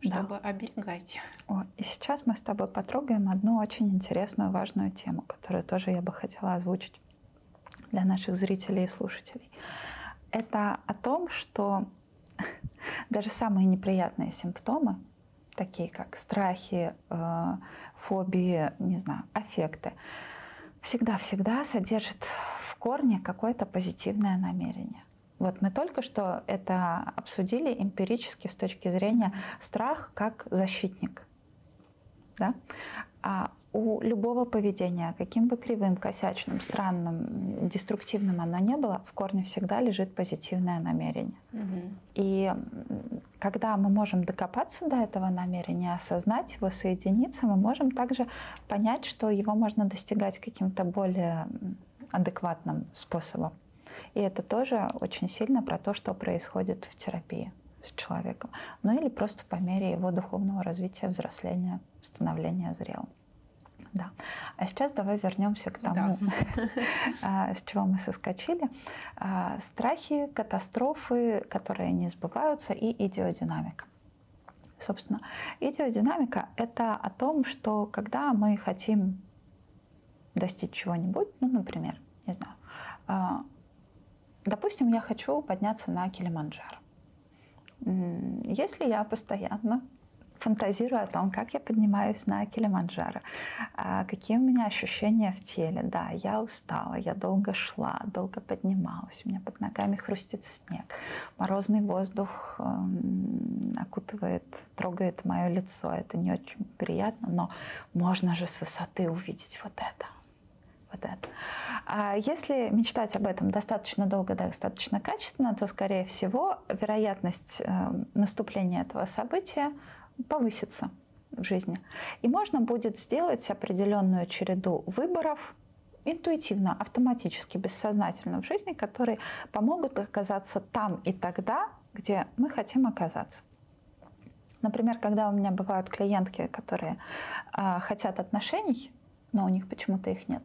A: чтобы да. оберегать.
B: О, и сейчас мы с тобой потрогаем одну очень интересную, важную тему, которую тоже я бы хотела озвучить для наших зрителей и слушателей. Это о том, что даже самые неприятные симптомы, такие как страхи, э, фобии, не знаю, аффекты, всегда-всегда содержит в корне какое-то позитивное намерение. Вот мы только что это обсудили эмпирически с точки зрения страх как защитник. Да? А у любого поведения, каким бы кривым, косячным, странным, деструктивным оно не было, в корне всегда лежит позитивное намерение. Угу. И когда мы можем докопаться до этого намерения, осознать его, соединиться, мы можем также понять, что его можно достигать каким-то более адекватным способом. И это тоже очень сильно про то, что происходит в терапии с человеком. Ну или просто по мере его духовного развития, взросления, становления зрелым. Да. А сейчас давай вернемся к тому, да. с чего мы соскочили. А, страхи, катастрофы, которые не сбываются, и идиодинамика. Собственно, идиодинамика — это о том, что когда мы хотим достичь чего-нибудь, ну, например, не знаю, а, допустим, я хочу подняться на Килиманджаро. Если я постоянно фантазирую о том, как я поднимаюсь на Килиманджаро, а, какие у меня ощущения в теле. Да, я устала, я долго шла, долго поднималась, у меня под ногами хрустит снег, морозный воздух эм, окутывает, трогает мое лицо. Это не очень приятно, но можно же с высоты увидеть вот это. Вот это. А если мечтать об этом достаточно долго, достаточно качественно, то, скорее всего, вероятность эм, наступления этого события повысится в жизни. И можно будет сделать определенную череду выборов интуитивно, автоматически, бессознательно в жизни, которые помогут оказаться там и тогда, где мы хотим оказаться. Например, когда у меня бывают клиентки, которые а, хотят отношений, но у них почему-то их нет,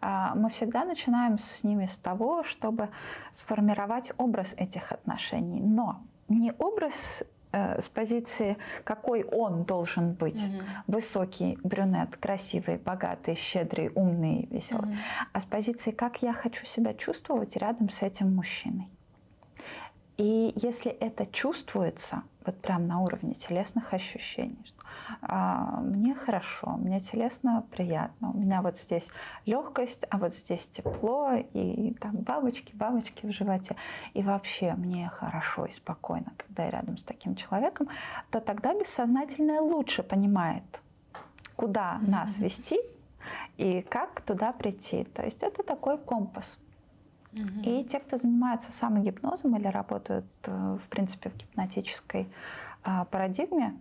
B: а, мы всегда начинаем с ними с того, чтобы сформировать образ этих отношений. Но не образ Э, с позиции, какой он должен быть. Mm-hmm. Высокий, брюнет, красивый, богатый, щедрый, умный, веселый. Mm-hmm. А с позиции, как я хочу себя чувствовать рядом с этим мужчиной. И если это чувствуется, вот прям на уровне телесных ощущений, что а, мне хорошо, мне телесно приятно, у меня вот здесь легкость, а вот здесь тепло, и там бабочки, бабочки в животе, и вообще мне хорошо и спокойно, когда я рядом с таким человеком, то тогда бессознательное лучше понимает, куда нас вести и как туда прийти. То есть это такой компас. Угу. И те, кто занимается самогипнозом или работают, э, в принципе, в гипнотической а, парадигме,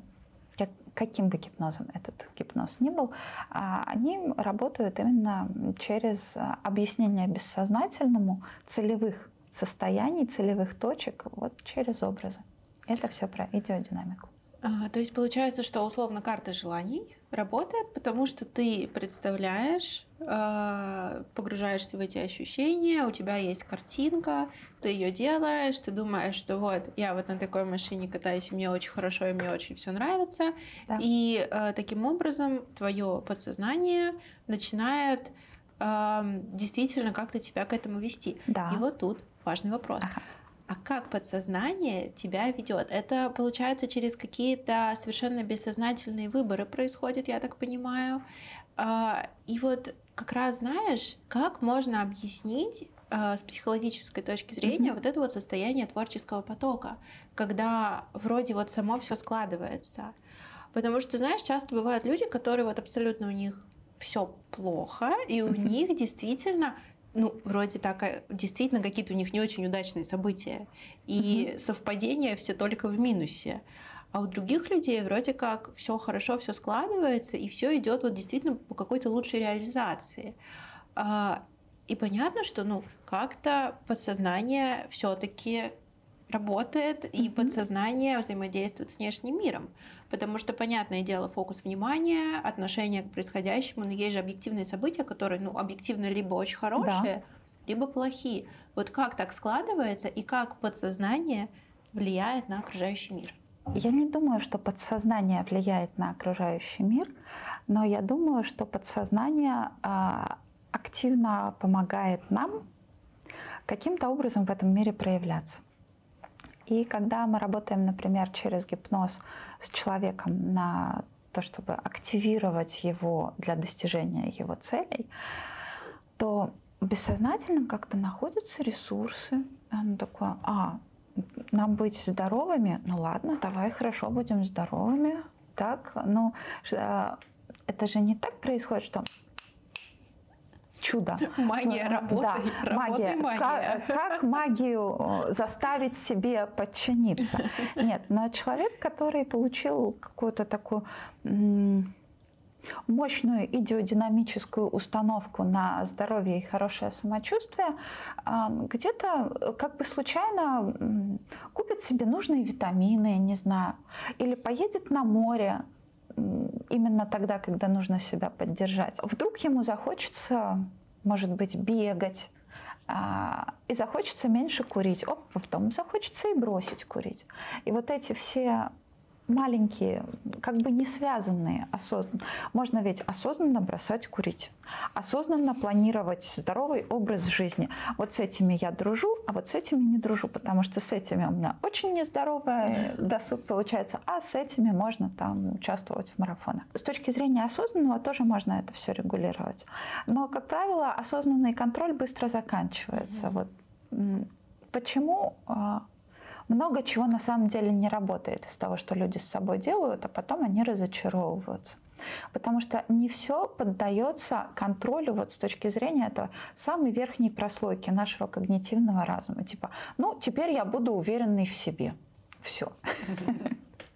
B: каким бы гипнозом этот гипноз ни был, а, они работают именно через объяснение бессознательному целевых состояний, целевых точек, вот через образы. Это все про идиодинамику.
A: А, то есть получается, что условно карта желаний работает, потому что ты представляешь, э, погружаешься в эти ощущения, у тебя есть картинка, ты ее делаешь, ты думаешь, что вот я вот на такой машине катаюсь, и мне очень хорошо, и мне очень все нравится. Да. И э, таким образом твое подсознание начинает действительно как-то тебя к этому вести. Да. И вот тут важный вопрос. Ага а как подсознание тебя ведет? Это получается через какие-то совершенно бессознательные выборы происходит, я так понимаю. А, и вот как раз знаешь, как можно объяснить а, с психологической точки зрения mm-hmm. вот это вот состояние творческого потока, когда вроде вот само все складывается. Потому что, знаешь, часто бывают люди, которые вот абсолютно у них все плохо, и у них действительно ну, вроде так, э, действительно какие-то у них не очень удачные события. И угу. совпадения все только в минусе. А у других людей вроде как все хорошо, все складывается, и все идет вот действительно по какой-то лучшей реализации. А, и понятно, что ну как-то подсознание все-таки работает, mm-hmm. и подсознание взаимодействует с внешним миром. Потому что, понятное дело, фокус внимания, отношение к происходящему, но есть же объективные события, которые, ну, объективно либо очень хорошие, да. либо плохие. Вот как так складывается, и как подсознание влияет на окружающий мир?
B: Я не думаю, что подсознание влияет на окружающий мир, но я думаю, что подсознание а, активно помогает нам каким-то образом в этом мире проявляться. И когда мы работаем, например, через гипноз с человеком на то, чтобы активировать его для достижения его целей, то в как-то находятся ресурсы. Оно такое, а, нам быть здоровыми, ну ладно, давай хорошо будем здоровыми. Так, ну, э, это же не так происходит, что чудо.
A: Магия работы, да, магия. магия.
B: Как, как магию э, заставить себе подчиниться? Нет, но человек, который получил какую-то такую мощную идиодинамическую установку на здоровье и хорошее самочувствие, а, где-то э, как бы случайно купит себе нужные витамины, не знаю, или поедет на море, именно тогда, когда нужно себя поддержать. Вдруг ему захочется, может быть, бегать, а, и захочется меньше курить. Оп, потом захочется и бросить курить. И вот эти все маленькие, как бы не связанные осознанно. Можно ведь осознанно бросать курить, осознанно планировать здоровый образ жизни. Вот с этими я дружу, а вот с этими не дружу, потому что с этими у меня очень нездоровый досуг получается, а с этими можно там участвовать в марафонах. С точки зрения осознанного тоже можно это все регулировать. Но, как правило, осознанный контроль быстро заканчивается. Mm-hmm. Вот почему а, много чего на самом деле не работает из того, что люди с собой делают, а потом они разочаровываются. Потому что не все поддается контролю вот с точки зрения этого самой верхней прослойки нашего когнитивного разума. Типа, ну, теперь я буду уверенный в себе. Все.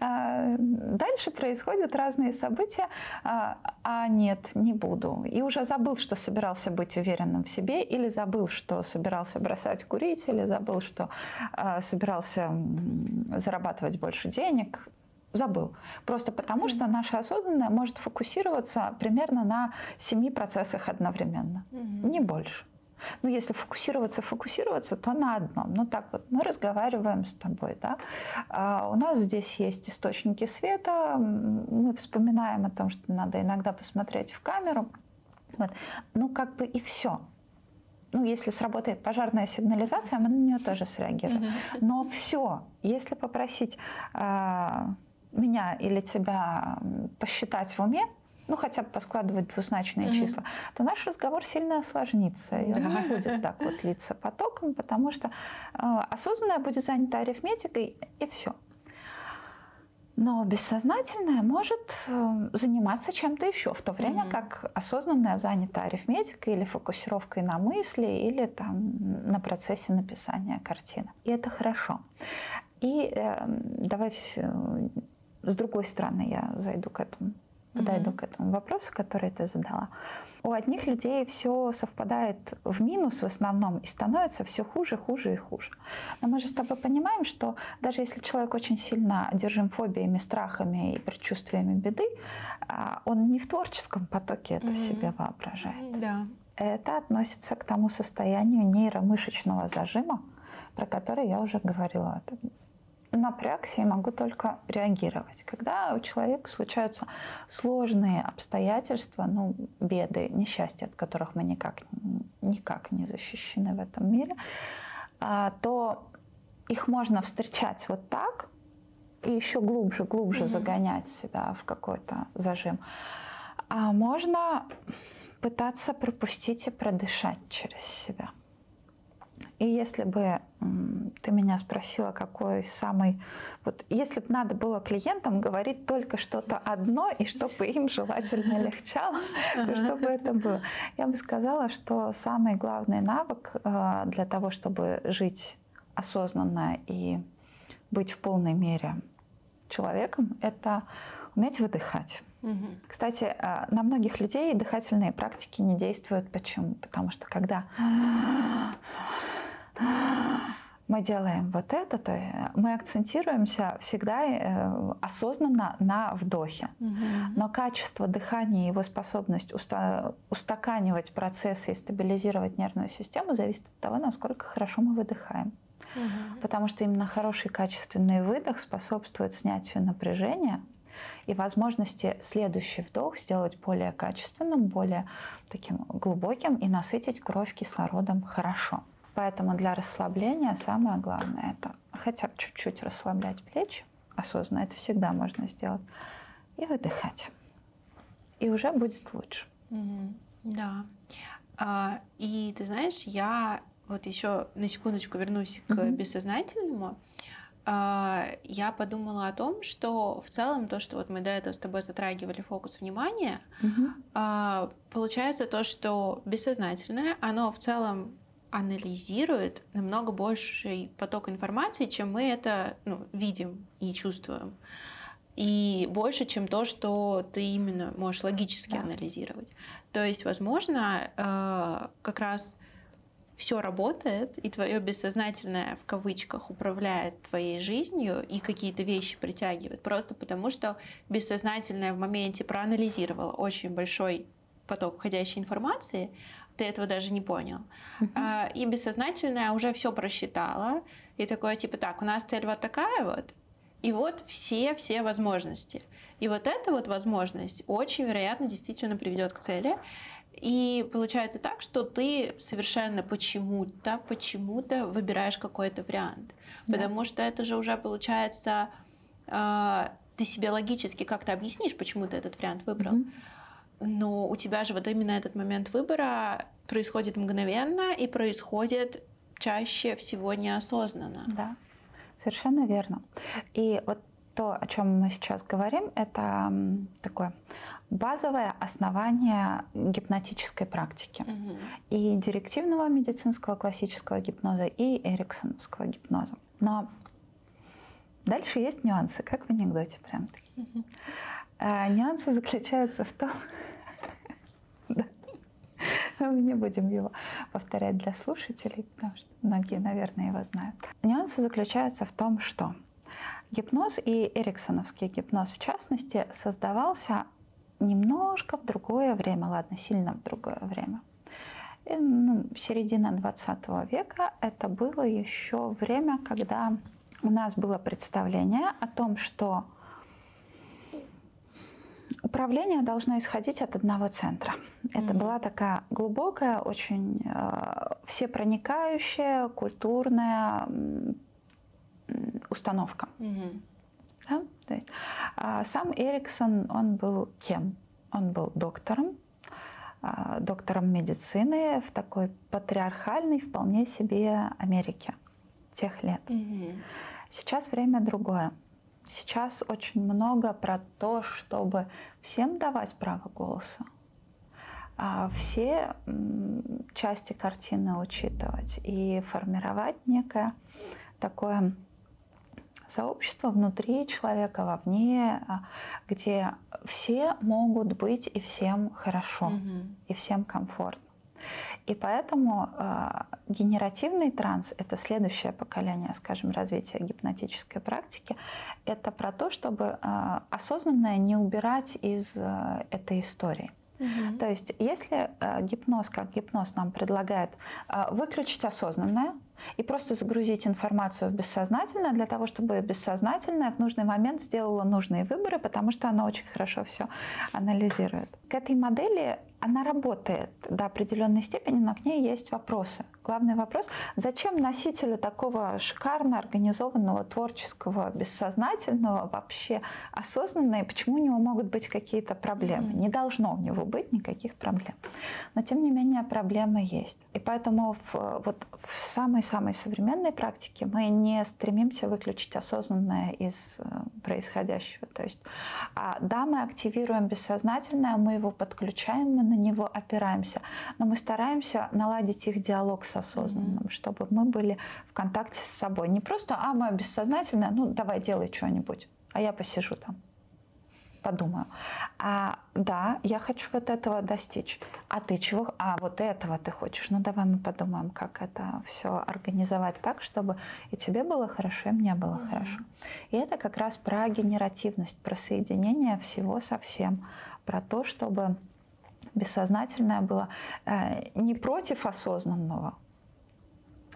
B: А, дальше происходят разные события, а, а нет, не буду. И уже забыл, что собирался быть уверенным в себе, или забыл, что собирался бросать курить, или забыл, что а, собирался зарабатывать больше денег. Забыл. Просто потому, что наше осознанное может фокусироваться примерно на семи процессах одновременно, не больше. Ну, если фокусироваться, фокусироваться, то на одном. Ну, так вот, мы разговариваем с тобой, да. А у нас здесь есть источники света, мы вспоминаем о том, что надо иногда посмотреть в камеру. Вот. Ну, как бы и все. Ну, если сработает пожарная сигнализация, мы на нее тоже среагируем. Но все, если попросить э, меня или тебя посчитать в уме, ну хотя бы поскладывать двузначные mm-hmm. числа, то наш разговор сильно осложнится. И он не будет так вот литься потоком, потому что э, осознанное будет занято арифметикой, и все. Но бессознательное может э, заниматься чем-то еще, в то время mm-hmm. как осознанное занято арифметикой или фокусировкой на мысли, или там, на процессе написания картины. И это хорошо. И э, давай э, с другой стороны я зайду к этому подойду mm-hmm. к этому вопросу, который ты задала. У одних людей все совпадает в минус в основном и становится все хуже, хуже и хуже. Но мы же с тобой понимаем, что даже если человек очень сильно одержим фобиями, страхами и предчувствиями беды, а, он не в творческом потоке это mm-hmm. себе воображает.
A: Да.
B: Это относится к тому состоянию нейромышечного зажима, про который я уже говорила напрягся и могу только реагировать. Когда у человека случаются сложные обстоятельства, ну, беды, несчастья, от которых мы никак, никак не защищены в этом мире, а, то их можно встречать вот так и еще глубже, глубже mm-hmm. загонять себя в какой-то зажим. А можно пытаться пропустить и продышать через себя. И если бы ты меня спросила, какой самый... Вот если бы надо было клиентам говорить только что-то одно, и чтобы им желательно легчало, то что бы это было? Я бы сказала, что самый главный навык э, для того, чтобы жить осознанно и быть в полной мере человеком, это уметь выдыхать. Угу. Кстати, э, на многих людей дыхательные практики не действуют. Почему? Потому что когда мы делаем вот это, то мы акцентируемся всегда э, осознанно на вдохе. Угу. Но качество дыхания и его способность уста- устаканивать процессы и стабилизировать нервную систему зависит от того, насколько хорошо мы выдыхаем. Угу. Потому что именно хороший качественный выдох способствует снятию напряжения и возможности следующий вдох сделать более качественным, более таким глубоким и насытить кровь кислородом хорошо. Поэтому для расслабления самое главное это хотя бы чуть-чуть расслаблять плечи, осознанно это всегда можно сделать, и выдыхать. И уже будет лучше.
A: Mm-hmm. Да. А, и ты знаешь, я вот еще на секундочку вернусь к mm-hmm. бессознательному. А, я подумала о том, что в целом то, что вот мы до этого с тобой затрагивали фокус внимания, mm-hmm. получается то, что бессознательное, оно в целом анализирует намного больший поток информации, чем мы это ну, видим и чувствуем. И больше, чем то, что ты именно можешь логически да. анализировать. То есть, возможно, э, как раз все работает, и твое бессознательное в кавычках управляет твоей жизнью и какие-то вещи притягивает. Просто потому, что бессознательное в моменте проанализировало очень большой поток входящей информации, ты этого даже не понял. Uh-huh. И бессознательное уже все просчитало, и такое типа, так, у нас цель вот такая вот, и вот все-все возможности. И вот эта вот возможность очень вероятно действительно приведет к цели. И получается так, что ты совершенно почему-то, почему-то выбираешь какой-то вариант. Да. Потому что это же уже получается, э, ты себе логически как-то объяснишь, почему ты этот вариант выбрал. Mm-hmm но у тебя же вот именно этот момент выбора происходит мгновенно и происходит чаще всего неосознанно.
B: Да, совершенно верно. И вот то, о чем мы сейчас говорим, это такое базовое основание гипнотической практики угу. и директивного медицинского классического гипноза, и эриксоновского гипноза. Но дальше есть нюансы, как в анекдоте прям. Угу. А, нюансы заключаются в том, мы не будем его повторять для слушателей, потому что многие, наверное, его знают. Нюансы заключаются в том, что гипноз и эриксоновский гипноз, в частности, создавался немножко в другое время, ладно, сильно в другое время. И, ну, середина 20 века это было еще время, когда у нас было представление о том, что Управление должно исходить от одного центра. Это mm-hmm. была такая глубокая, очень э, всепроникающая культурная установка. Mm-hmm. Да? То есть, а сам Эриксон, он был кем? Он был доктором, э, доктором медицины в такой патриархальной вполне себе Америке тех лет. Mm-hmm. Сейчас время другое. Сейчас очень много про то, чтобы всем давать право голоса, а все части картины учитывать и формировать некое такое сообщество внутри человека, вовне, а, где все могут быть и всем хорошо, угу. и всем комфортно. И поэтому э, генеративный транс — это следующее поколение, скажем, развития гипнотической практики. Это про то, чтобы э, осознанное не убирать из э, этой истории. Угу. То есть, если э, гипноз как гипноз нам предлагает э, выключить осознанное, и просто загрузить информацию в бессознательное для того, чтобы бессознательное в нужный момент сделало нужные выборы, потому что оно очень хорошо все анализирует. К этой модели она работает до определенной степени, но к ней есть вопросы. Главный вопрос, зачем носителю такого шикарно организованного, творческого, бессознательного, вообще осознанного, и почему у него могут быть какие-то проблемы? Не должно у него быть никаких проблем. Но тем не менее проблемы есть. И поэтому в, вот в самой-самой современной практике мы не стремимся выключить осознанное из э, происходящего. То есть, а, да, мы активируем бессознательное, мы его подключаем, мы на него опираемся, но мы стараемся наладить их диалог с осознанным, mm-hmm. чтобы мы были в контакте с собой. Не просто, а, мое бессознательное, ну, давай делай что-нибудь, а я посижу там подумаю. А, да, я хочу вот этого достичь. А ты чего? А вот этого ты хочешь. Ну давай мы подумаем, как это все организовать так, чтобы и тебе было хорошо, и мне было mm-hmm. хорошо. И это как раз про генеративность, про соединение всего со всем, про то, чтобы бессознательное было э, не против осознанного,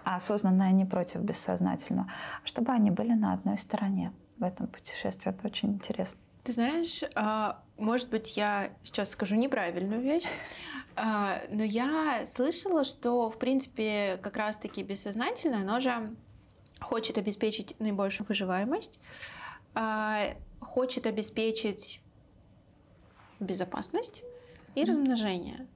B: а осознанное не против бессознательного, чтобы они были на одной стороне в этом путешествии. Это очень интересно.
A: Ты знаешь, а, может быть, я сейчас скажу неправильную вещь, А, но я слышала, что, в принципе, как раз-таки бессознательное, оно же хочет обеспечить наибольшую выживаемость, а, хочет обеспечить безопасность и размножение.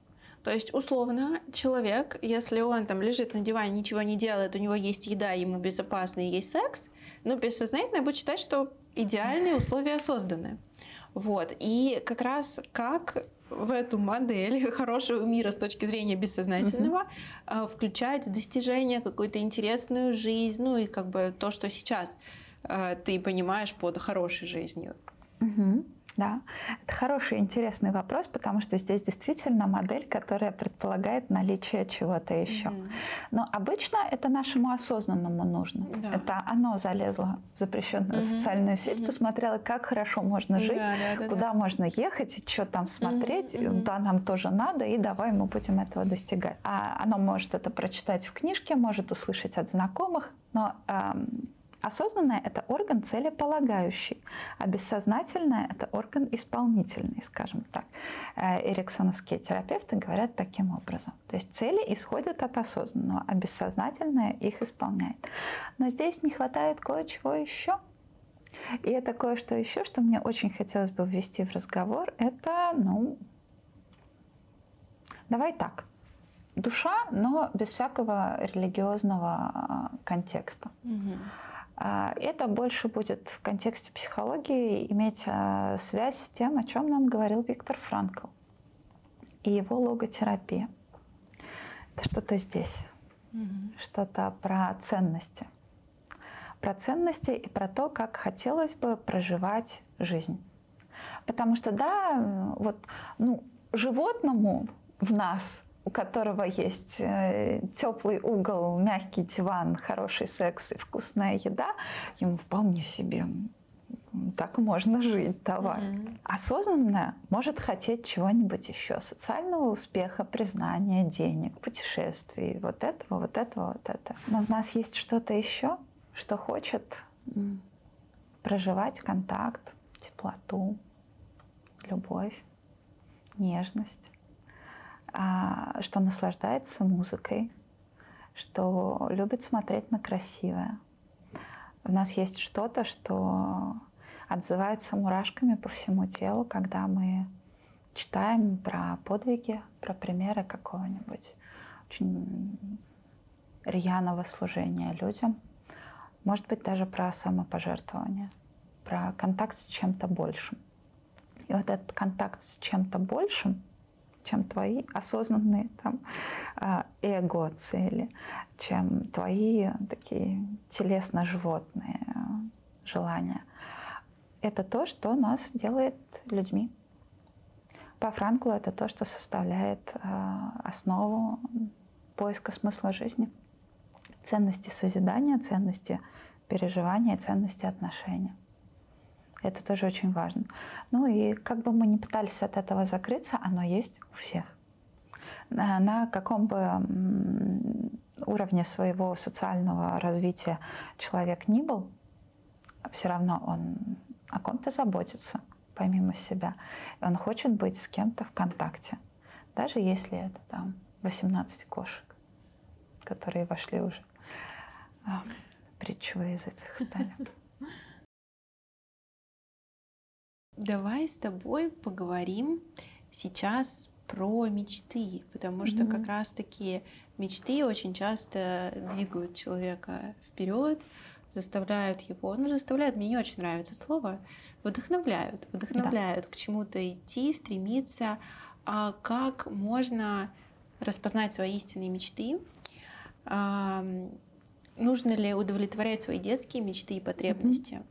A: То есть, условно, человек, если он там лежит на диване, ничего не делает, у него есть еда, ему безопасно и есть секс, ну, бессознательно будет считать, что идеальные условия созданы. Вот. И как раз как в эту модель хорошего мира с точки зрения бессознательного mm-hmm. включать достижение, какую-то интересную жизнь, ну и как бы то, что сейчас э, ты понимаешь под хорошей жизнью.
B: Mm-hmm. Да, это хороший, интересный вопрос, потому что здесь действительно модель, которая предполагает наличие чего-то еще. Mm-hmm. Но обычно это нашему осознанному нужно. Да. Это оно залезло в запрещенную mm-hmm. социальную сеть, mm-hmm. посмотрело, как хорошо можно жить, да, да, да, куда да. можно ехать, и что там смотреть. Mm-hmm. Да, нам тоже надо, и давай мы будем этого достигать. А оно может это прочитать в книжке, может услышать от знакомых, но эм, Осознанное – это орган целеполагающий, а бессознательное – это орган исполнительный, скажем так. Э, эриксоновские терапевты говорят таким образом. То есть цели исходят от осознанного, а бессознательное их исполняет. Но здесь не хватает кое-чего еще. И это кое-что еще, что мне очень хотелось бы ввести в разговор, это, ну, давай так, душа, но без всякого религиозного э, контекста. Угу. А, это больше будет в контексте психологии иметь а, связь с тем, о чем нам говорил Виктор Франкл и его логотерапия. Это что-то здесь, mm что-то про ценности. Про ценности и про то, как хотелось бы проживать жизнь. Потому что, да, вот, ну, животному в нас у которого есть э, теплый угол, мягкий диван, хороший секс и вкусная еда, ему вполне себе так можно жить, давай. Mm-hmm. Осознанное может хотеть чего-нибудь еще, социального успеха, признания, денег, путешествий, вот этого, вот этого, вот этого. Но в нас есть что-то еще, что хочет проживать контакт, теплоту, любовь, нежность что наслаждается музыкой, что любит смотреть на красивое. У нас есть что-то, что отзывается мурашками по всему телу, когда мы читаем про подвиги, про примеры какого-нибудь очень рьяного служения людям. Может быть, даже про самопожертвование, про контакт с чем-то большим. И вот этот контакт с чем-то большим — чем твои осознанные там а, эго-цели, чем твои такие телесно-животные желания. Это то, что нас делает людьми. По Франклу это то, что составляет а, основу поиска смысла жизни, ценности созидания, ценности переживания, ценности отношения. Это тоже очень важно. Ну и как бы мы ни пытались от этого закрыться, оно есть у всех. На, каком бы уровне своего социального развития человек ни был, все равно он о ком-то заботится, помимо себя. Он хочет быть с кем-то в контакте. Даже если это там 18 кошек, которые вошли уже а, притчу из этих стали.
A: Давай с тобой поговорим сейчас про мечты, потому что mm-hmm. как раз-таки мечты очень часто двигают человека вперед, заставляют его, ну заставляют, мне не очень нравится слово, вдохновляют, вдохновляют да. к чему-то идти, стремиться. А как можно распознать свои истинные мечты? А, нужно ли удовлетворять свои детские мечты и потребности? Mm-hmm.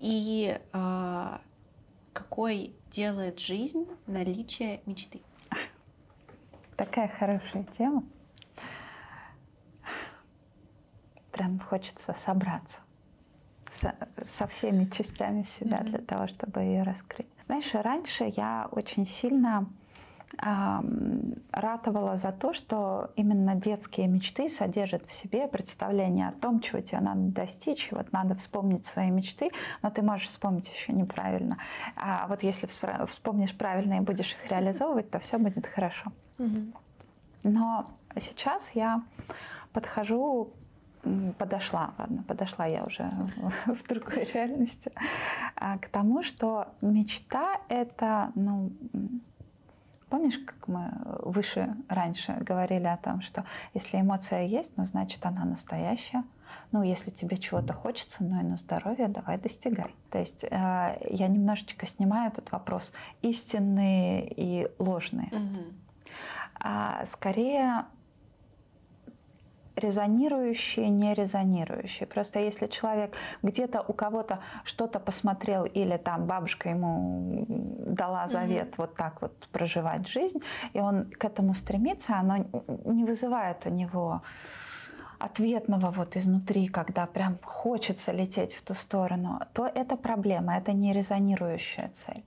A: И а, какой делает жизнь наличие мечты?
B: Такая хорошая тема. Прям хочется собраться со, со всеми частями себя mm-hmm. для того, чтобы ее раскрыть. Знаешь, раньше я очень сильно ратовала за то, что именно детские мечты содержат в себе представление о том, чего тебе надо достичь. И вот надо вспомнить свои мечты, но ты можешь вспомнить еще неправильно. А вот если вспомнишь правильно и будешь их реализовывать, то все будет хорошо. Но сейчас я подхожу подошла, ладно, подошла я уже в другой реальности, а, к тому, что мечта — это, ну, Помнишь, как мы выше раньше говорили о том, что если эмоция есть, ну, значит, она настоящая. Ну, если тебе чего-то хочется, ну и на здоровье, давай достигай. То есть э, я немножечко снимаю этот вопрос истинные и ложные. Угу. А скорее резонирующие, не резонирующие. Просто если человек где-то у кого-то что-то посмотрел или там бабушка ему дала завет mm-hmm. вот так вот проживать жизнь, и он к этому стремится, оно не вызывает у него ответного вот изнутри, когда прям хочется лететь в ту сторону, то это проблема, это не резонирующая цель.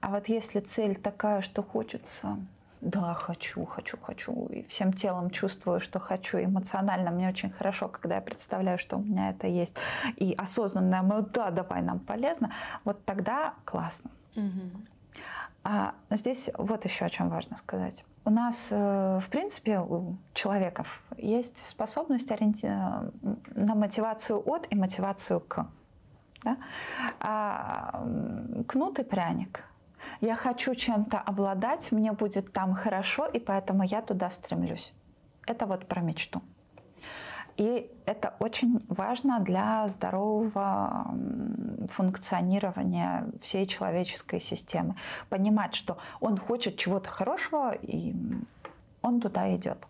B: А вот если цель такая, что хочется да, хочу, хочу, хочу, и всем телом чувствую, что хочу, эмоционально мне очень хорошо, когда я представляю, что у меня это есть, и осознанная, ну да, давай, нам полезно, вот тогда классно. Угу. А здесь вот еще о чем важно сказать. У нас, э, в принципе, у человеков есть способность ориенти... на мотивацию от и мотивацию к. Да? А кнут и пряник – я хочу чем-то обладать, мне будет там хорошо, и поэтому я туда стремлюсь. Это вот про мечту. И это очень важно для здорового функционирования всей человеческой системы. Понимать, что он хочет чего-то хорошего, и он туда идет.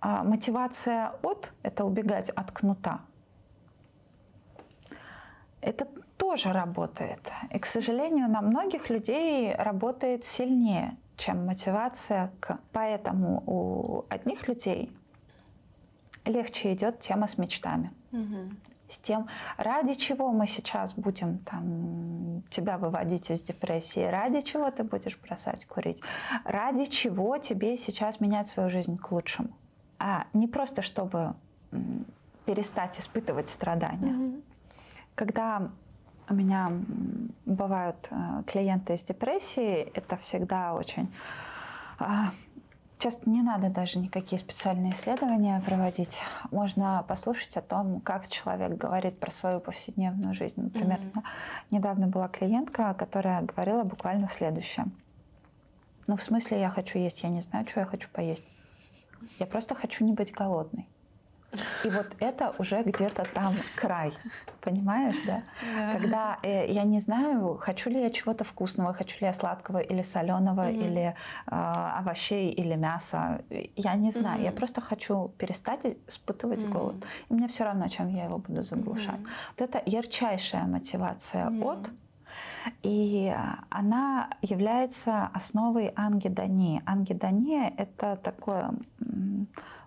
B: А мотивация от – это убегать от кнута. Это тоже работает. И, к сожалению, на многих людей работает сильнее, чем мотивация к. Поэтому у одних людей легче идет тема с мечтами. Угу. С тем, ради чего мы сейчас будем там, тебя выводить из депрессии, ради чего ты будешь бросать курить, ради чего тебе сейчас менять свою жизнь к лучшему. А не просто чтобы перестать испытывать страдания. Угу. Когда у меня бывают э, клиенты с депрессией, это всегда очень... А, часто не надо даже никакие специальные исследования проводить. Можно послушать о том, как человек говорит про свою повседневную жизнь. Например, mm-hmm. недавно была клиентка, которая говорила буквально следующее. Ну, в смысле, я хочу есть, я не знаю, что я хочу поесть. Я просто хочу не быть голодной. И вот это уже где-то там край, понимаешь, да? да. Когда э, я не знаю, хочу ли я чего-то вкусного, хочу ли я сладкого или соленого, mm-hmm. или э, овощей, или мяса. Я не знаю. Mm-hmm. Я просто хочу перестать испытывать mm-hmm. голод. И мне все равно, чем я его буду заглушать. Mm-hmm. Вот это ярчайшая мотивация mm-hmm. от и она является основой ангидонии. Ангидония – это такое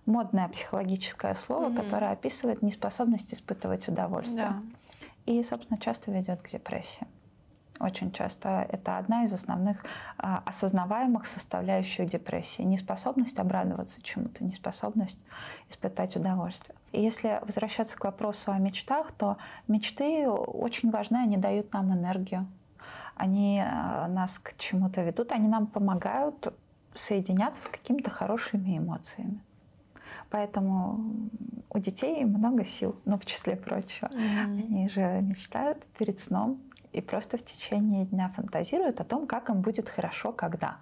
B: модное психологическое слово, mm-hmm. которое описывает неспособность испытывать удовольствие. Да. И, собственно, часто ведет к депрессии. Очень часто это одна из основных а, осознаваемых составляющих депрессии. Неспособность обрадоваться чему-то, неспособность испытать удовольствие. И если возвращаться к вопросу о мечтах, то мечты очень важны, они дают нам энергию, они а, нас к чему-то ведут, они нам помогают соединяться с какими-то хорошими эмоциями. Поэтому у детей много сил, ну, в числе прочего. Mm-hmm. Они же мечтают перед сном и просто в течение дня фантазируют о том, как им будет хорошо, когда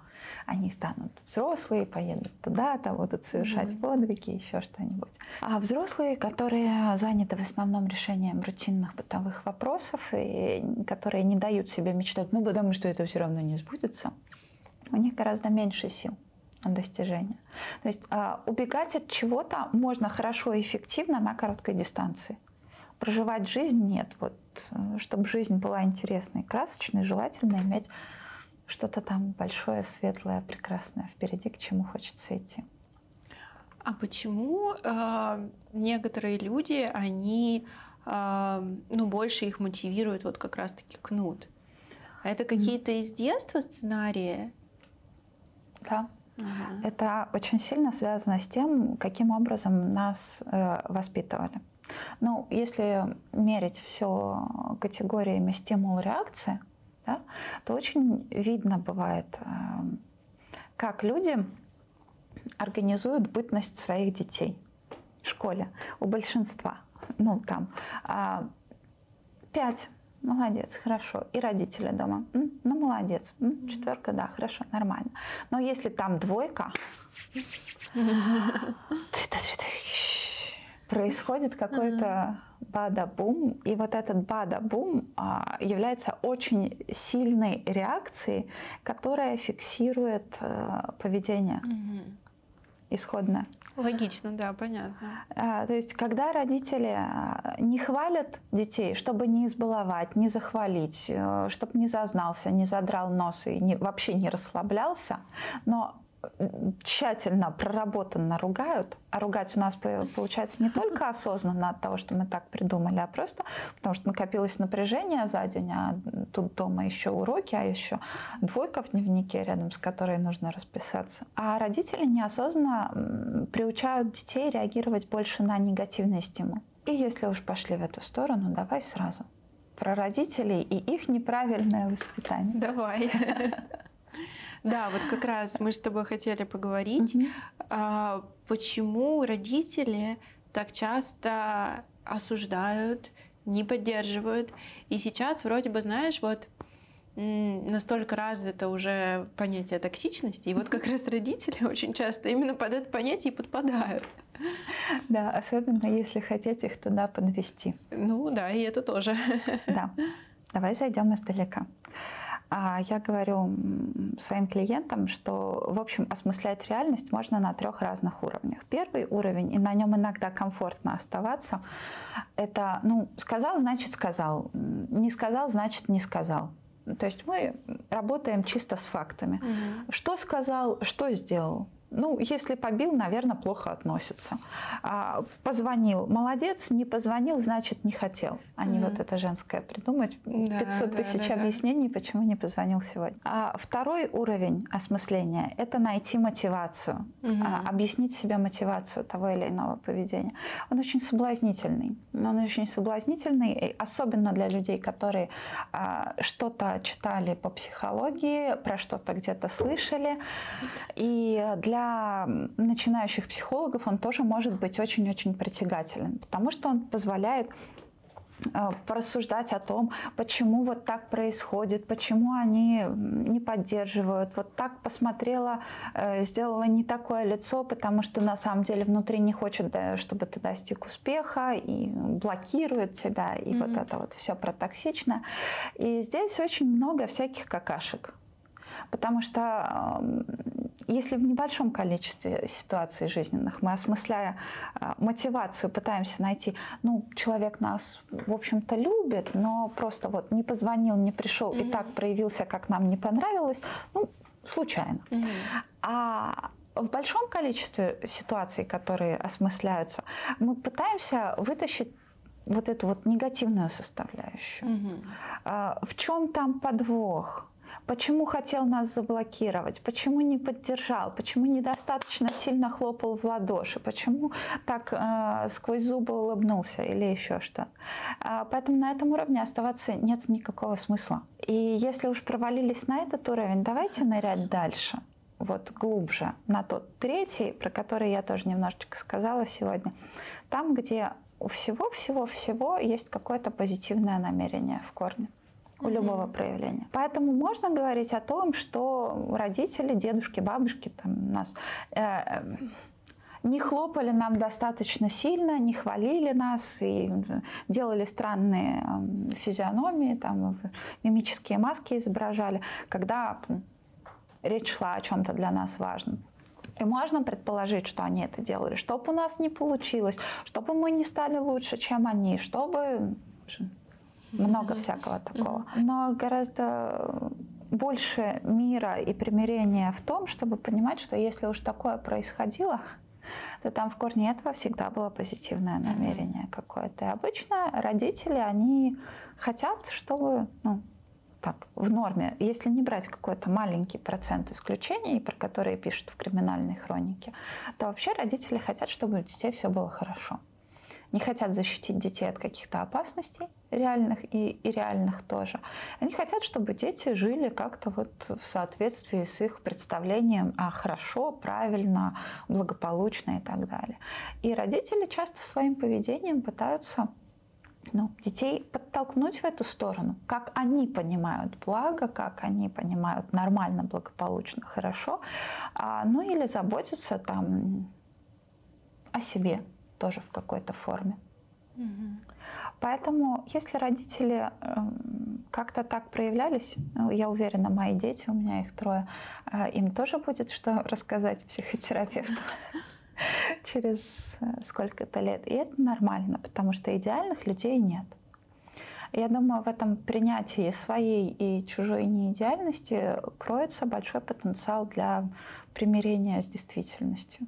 B: они станут взрослые, поедут туда, там будут совершать mm-hmm. подвиги, еще что-нибудь. А взрослые, которые заняты в основном решением рутинных бытовых вопросов и которые не дают себе мечтать, ну потому что это все равно не сбудется, у них гораздо меньше сил достижения. То есть а, убегать от чего-то можно хорошо и эффективно на короткой дистанции. Проживать жизнь нет. Вот, э, чтобы жизнь была интересной, красочной, желательно иметь что-то там большое, светлое, прекрасное впереди, к чему хочется идти.
A: А почему э, некоторые люди, они, э, ну, больше их мотивируют вот как раз-таки кнут? А это какие-то из детства сценарии?
B: Да. Угу. Это очень сильно связано с тем, каким образом нас э, воспитывали. Ну, если мерить все категориями стимул-реакции, да, то очень видно бывает, э, как люди организуют бытность своих детей в школе. У большинства. Ну, там, пять Молодец, хорошо. И родители дома. М? Ну, молодец. М? Четверка, да, хорошо, нормально. Но если там двойка, происходит какой-то бада-бум, и вот этот бада-бум а, является очень сильной реакцией, которая фиксирует а, поведение исходное.
A: Логично, да, понятно.
B: А, то есть, когда родители не хвалят детей, чтобы не избаловать, не захвалить, э, чтобы не зазнался, не задрал нос и не, вообще не расслаблялся, но тщательно проработанно ругают, а ругать у нас получается не только осознанно от того, что мы так придумали, а просто потому что накопилось напряжение за день, а тут дома еще уроки, а еще двойка в дневнике рядом с которой нужно расписаться. А родители неосознанно приучают детей реагировать больше на негативный стимул. И если уж пошли в эту сторону, давай сразу про родителей и их неправильное воспитание.
A: Давай. Да, вот как раз мы с тобой хотели поговорить, mm-hmm. почему родители так часто осуждают, не поддерживают. И сейчас вроде бы, знаешь, вот настолько развито уже понятие токсичности, и вот как раз родители очень часто именно под это понятие и подпадают.
B: Да, особенно если хотеть их туда подвести.
A: Ну да, и это тоже.
B: Да. Давай зайдем издалека. А я говорю своим клиентам, что, в общем, осмыслять реальность можно на трех разных уровнях. Первый уровень, и на нем иногда комфортно оставаться, это, ну, сказал, значит сказал, не сказал, значит не сказал. То есть мы работаем чисто с фактами. Угу. Что сказал, что сделал. Ну, если побил, наверное, плохо относится. А, позвонил, молодец, не позвонил, значит, не хотел. А не mm-hmm. вот это женское придумать. Да, 500 да, тысяч да, объяснений, да. почему не позвонил сегодня. А второй уровень осмысления – это найти мотивацию, mm-hmm. а, объяснить себе мотивацию того или иного поведения. Он очень соблазнительный. Он очень соблазнительный, особенно для людей, которые а, что-то читали по психологии, про что-то где-то слышали. И для для начинающих психологов он тоже может быть очень-очень притягателен, потому что он позволяет э, порассуждать о том, почему вот так происходит, почему они не поддерживают. Вот так посмотрела, э, сделала не такое лицо, потому что на самом деле внутри не хочет, чтобы ты достиг успеха и блокирует тебя, и mm-hmm. вот это вот все про токсичное. И здесь очень много всяких какашек. Потому что если в небольшом количестве ситуаций жизненных мы, осмысляя а, мотивацию, пытаемся найти, ну, человек нас, в общем-то, любит, но просто вот не позвонил, не пришел mm-hmm. и так проявился, как нам не понравилось, ну, случайно. Mm-hmm. А в большом количестве ситуаций, которые осмысляются, мы пытаемся вытащить вот эту вот негативную составляющую. Угу. В чем там подвох? Почему хотел нас заблокировать? Почему не поддержал? Почему недостаточно сильно хлопал в ладоши? Почему так э, сквозь зубы улыбнулся или еще что? Э, поэтому на этом уровне оставаться нет никакого смысла. И если уж провалились на этот уровень, давайте нырять дальше вот глубже на тот третий, про который я тоже немножечко сказала сегодня, там, где у всего-всего-всего есть какое-то позитивное намерение в корне у mm-hmm. любого проявления. Поэтому можно говорить о том, что родители, дедушки, бабушки там нас э, не хлопали нам достаточно сильно, не хвалили нас и делали странные э, физиономии, там, мимические маски изображали, когда речь шла о чем-то для нас важном. И можно предположить, что они это делали, чтобы у нас не получилось, чтобы мы не стали лучше, чем они, чтобы много всякого такого. Но гораздо больше мира и примирения в том, чтобы понимать, что если уж такое происходило, то там в корне этого всегда было позитивное намерение какое-то. И обычно родители, они хотят, чтобы ну, так, в норме, если не брать какой-то маленький процент исключений, про которые пишут в криминальной хронике, то вообще родители хотят, чтобы у детей все было хорошо. Не хотят защитить детей от каких-то опасностей, реальных и, и реальных тоже. Они хотят, чтобы дети жили как-то вот в соответствии с их представлением о хорошо, правильно, благополучно и так далее. И родители часто своим поведением пытаются ну, детей подтолкнуть в эту сторону, как они понимают благо, как они понимают нормально, благополучно, хорошо, а, ну или заботиться там о себе тоже в какой-то форме. Угу. Поэтому, если родители эм, как-то так проявлялись, ну, я уверена, мои дети, у меня их трое, э, им тоже будет что рассказать психотерапевту через э, сколько-то лет. И это нормально, потому что идеальных людей нет. Я думаю, в этом принятии своей и чужой неидеальности кроется большой потенциал для примирения с действительностью.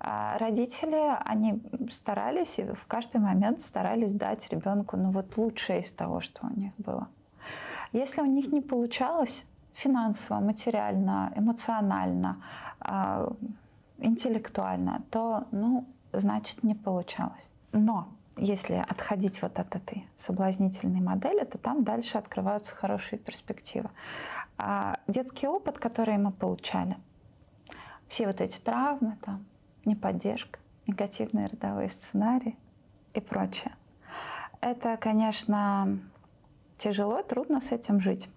B: А родители, они старались и в каждый момент старались дать ребенку ну, вот лучшее из того, что у них было. Если у них не получалось финансово, материально, эмоционально, а, интеллектуально, то, ну, значит, не получалось. Но если отходить вот от этой соблазнительной модели, то там дальше открываются хорошие перспективы. А детский опыт, который мы получали, все вот эти травмы, там, неподдержка, негативные родовые сценарии и прочее. Это, конечно, тяжело, трудно с этим жить.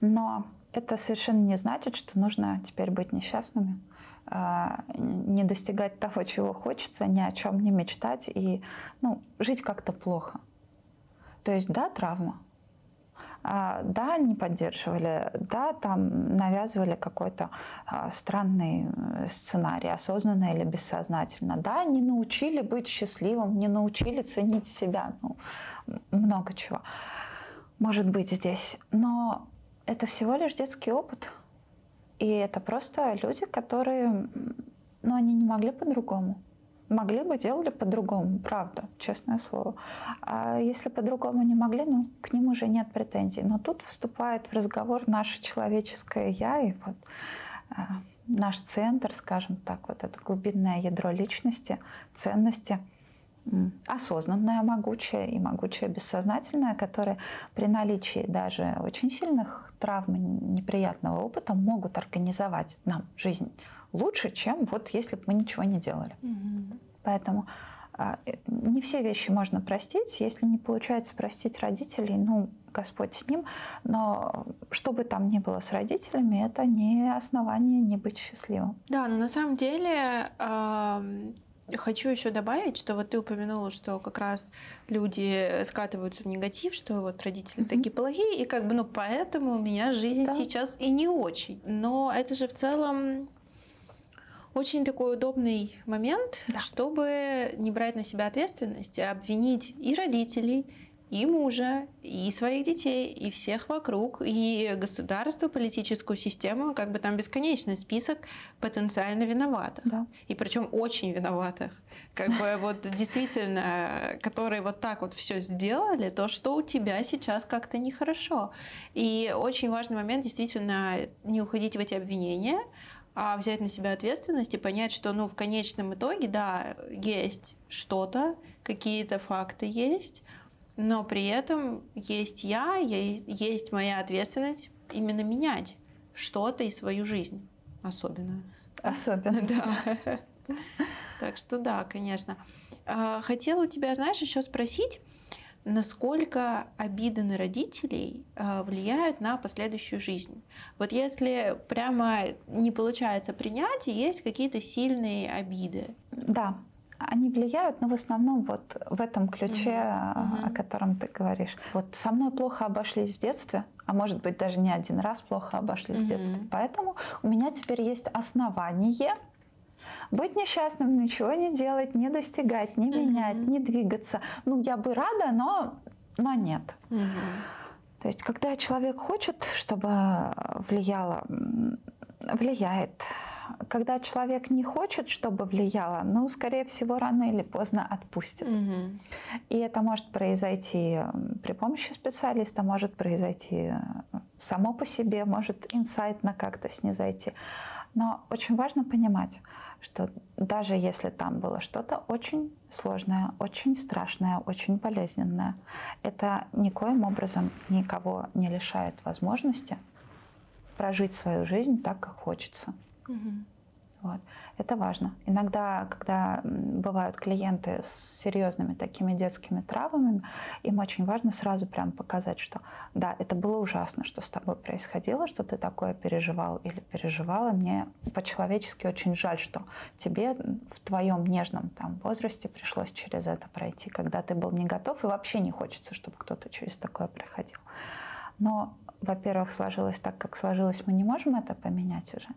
B: Но это совершенно не значит, что нужно теперь быть несчастными, а, не достигать того, чего хочется, ни о чем не мечтать и ну, жить как-то плохо. То есть, да, травма, да, не поддерживали, да, там навязывали какой-то а, странный э, сценарий, осознанно или бессознательно, да, не научили быть счастливым, не научили ценить себя, ну, много чего может быть здесь. Но это всего лишь детский опыт. И это просто люди, которые, ну, они не могли по-другому могли бы, делали по-другому, правда, честное слово. А если по-другому не могли, ну, к ним уже нет претензий. Но тут вступает в разговор наше человеческое «я» и вот э, наш центр, скажем так, вот это глубинное ядро личности, ценности, осознанное, могучее и могучее бессознательное, которое при наличии даже очень сильных травм и неприятного опыта могут организовать нам жизнь лучше, чем вот если бы мы ничего не делали. Угу. Поэтому а, э, не все вещи можно простить. Если не получается простить родителей, ну, Господь с ним. Но что бы там ни было с родителями, это не основание не быть счастливым.
A: Да, но на самом деле э, хочу еще добавить, что вот ты упомянула, что как раз люди скатываются в негатив, что вот родители mm-hmm. такие плохие, и как бы, ну, поэтому у меня жизнь да. сейчас и не очень. Но это же в целом очень такой удобный момент, да. чтобы не брать на себя ответственность, а обвинить и родителей, и мужа, и своих детей, и всех вокруг, и государство, политическую систему, как бы там бесконечный список потенциально виноватых. Да. И причем очень виноватых. Как бы вот действительно, которые вот так вот все сделали, то, что у тебя сейчас как-то нехорошо. И очень важный момент действительно не уходить в эти обвинения, а взять на себя ответственность и понять, что ну, в конечном итоге, да, есть что-то, какие-то факты есть, но при этом есть я, есть моя ответственность именно менять что-то и свою жизнь особенно.
B: Особенно.
A: Да. Так что да, конечно. А, хотела у тебя, знаешь, еще спросить, насколько обиды на родителей э, влияют на последующую жизнь. Вот если прямо не получается принять, есть какие-то сильные обиды.
B: Да, они влияют, но в основном вот в этом ключе, uh-huh. о котором ты говоришь. Вот со мной плохо обошлись в детстве, а может быть даже не один раз плохо обошлись uh-huh. в детстве. Поэтому у меня теперь есть основание быть несчастным, ничего не делать, не достигать, не менять, mm-hmm. не двигаться. Ну, я бы рада, но, но нет. Mm-hmm. То есть, когда человек хочет, чтобы влияло, влияет, когда человек не хочет, чтобы влияло, ну, скорее всего, рано или поздно отпустит. Угу. И это может произойти при помощи специалиста, может произойти само по себе, может инсайтно как-то снизойти. Но очень важно понимать, что даже если там было что-то очень сложное, очень страшное, очень болезненное, это никоим образом никого не лишает возможности прожить свою жизнь так, как хочется. Угу. Вот. Это важно. Иногда, когда бывают клиенты с серьезными такими детскими травмами, им очень важно сразу прям показать, что да, это было ужасно, что с тобой происходило, что ты такое переживал или переживала. Мне по-человечески очень жаль, что тебе в твоем нежном там, возрасте пришлось через это пройти, когда ты был не готов, и вообще не хочется, чтобы кто-то через такое проходил. Но, во-первых, сложилось так, как сложилось, мы не можем это поменять уже.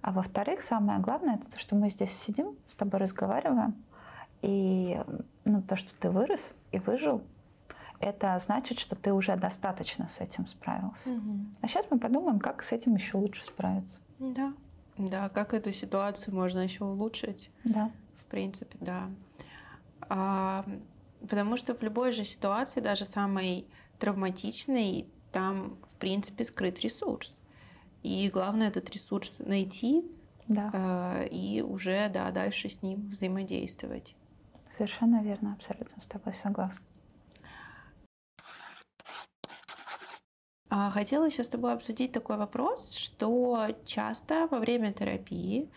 B: А во-вторых, самое главное, это то, что мы здесь сидим, с тобой разговариваем, и ну, то, что ты вырос и выжил, это значит, что ты уже достаточно с этим справился. Угу. А сейчас мы подумаем, как с этим еще лучше справиться.
A: Да. Да, как эту ситуацию можно еще улучшить.
B: Да.
A: В принципе, да. А, потому что в любой же ситуации, даже самой травматичной, там, в принципе, скрыт ресурс. И главное этот ресурс найти
B: да.
A: э, и уже да, дальше с ним взаимодействовать.
B: Совершенно верно, абсолютно с тобой согласна.
A: А, хотела еще с тобой обсудить такой вопрос, что часто во время терапии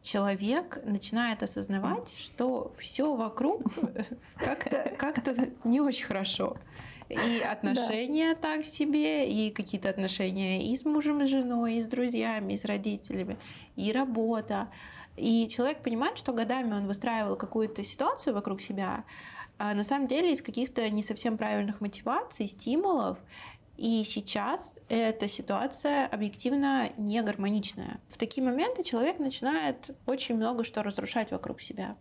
A: человек начинает осознавать, что все вокруг как-то как не очень хорошо. И отношения да. так себе, и какие-то отношения и с мужем, и с женой, и с друзьями, и с родителями, и работа. И человек понимает, что годами он выстраивал какую-то ситуацию вокруг себя, а на самом деле из каких-то не совсем правильных мотиваций, стимулов, и сейчас эта ситуация объективно не гармоничная. В такие моменты человек начинает очень много что разрушать вокруг себя.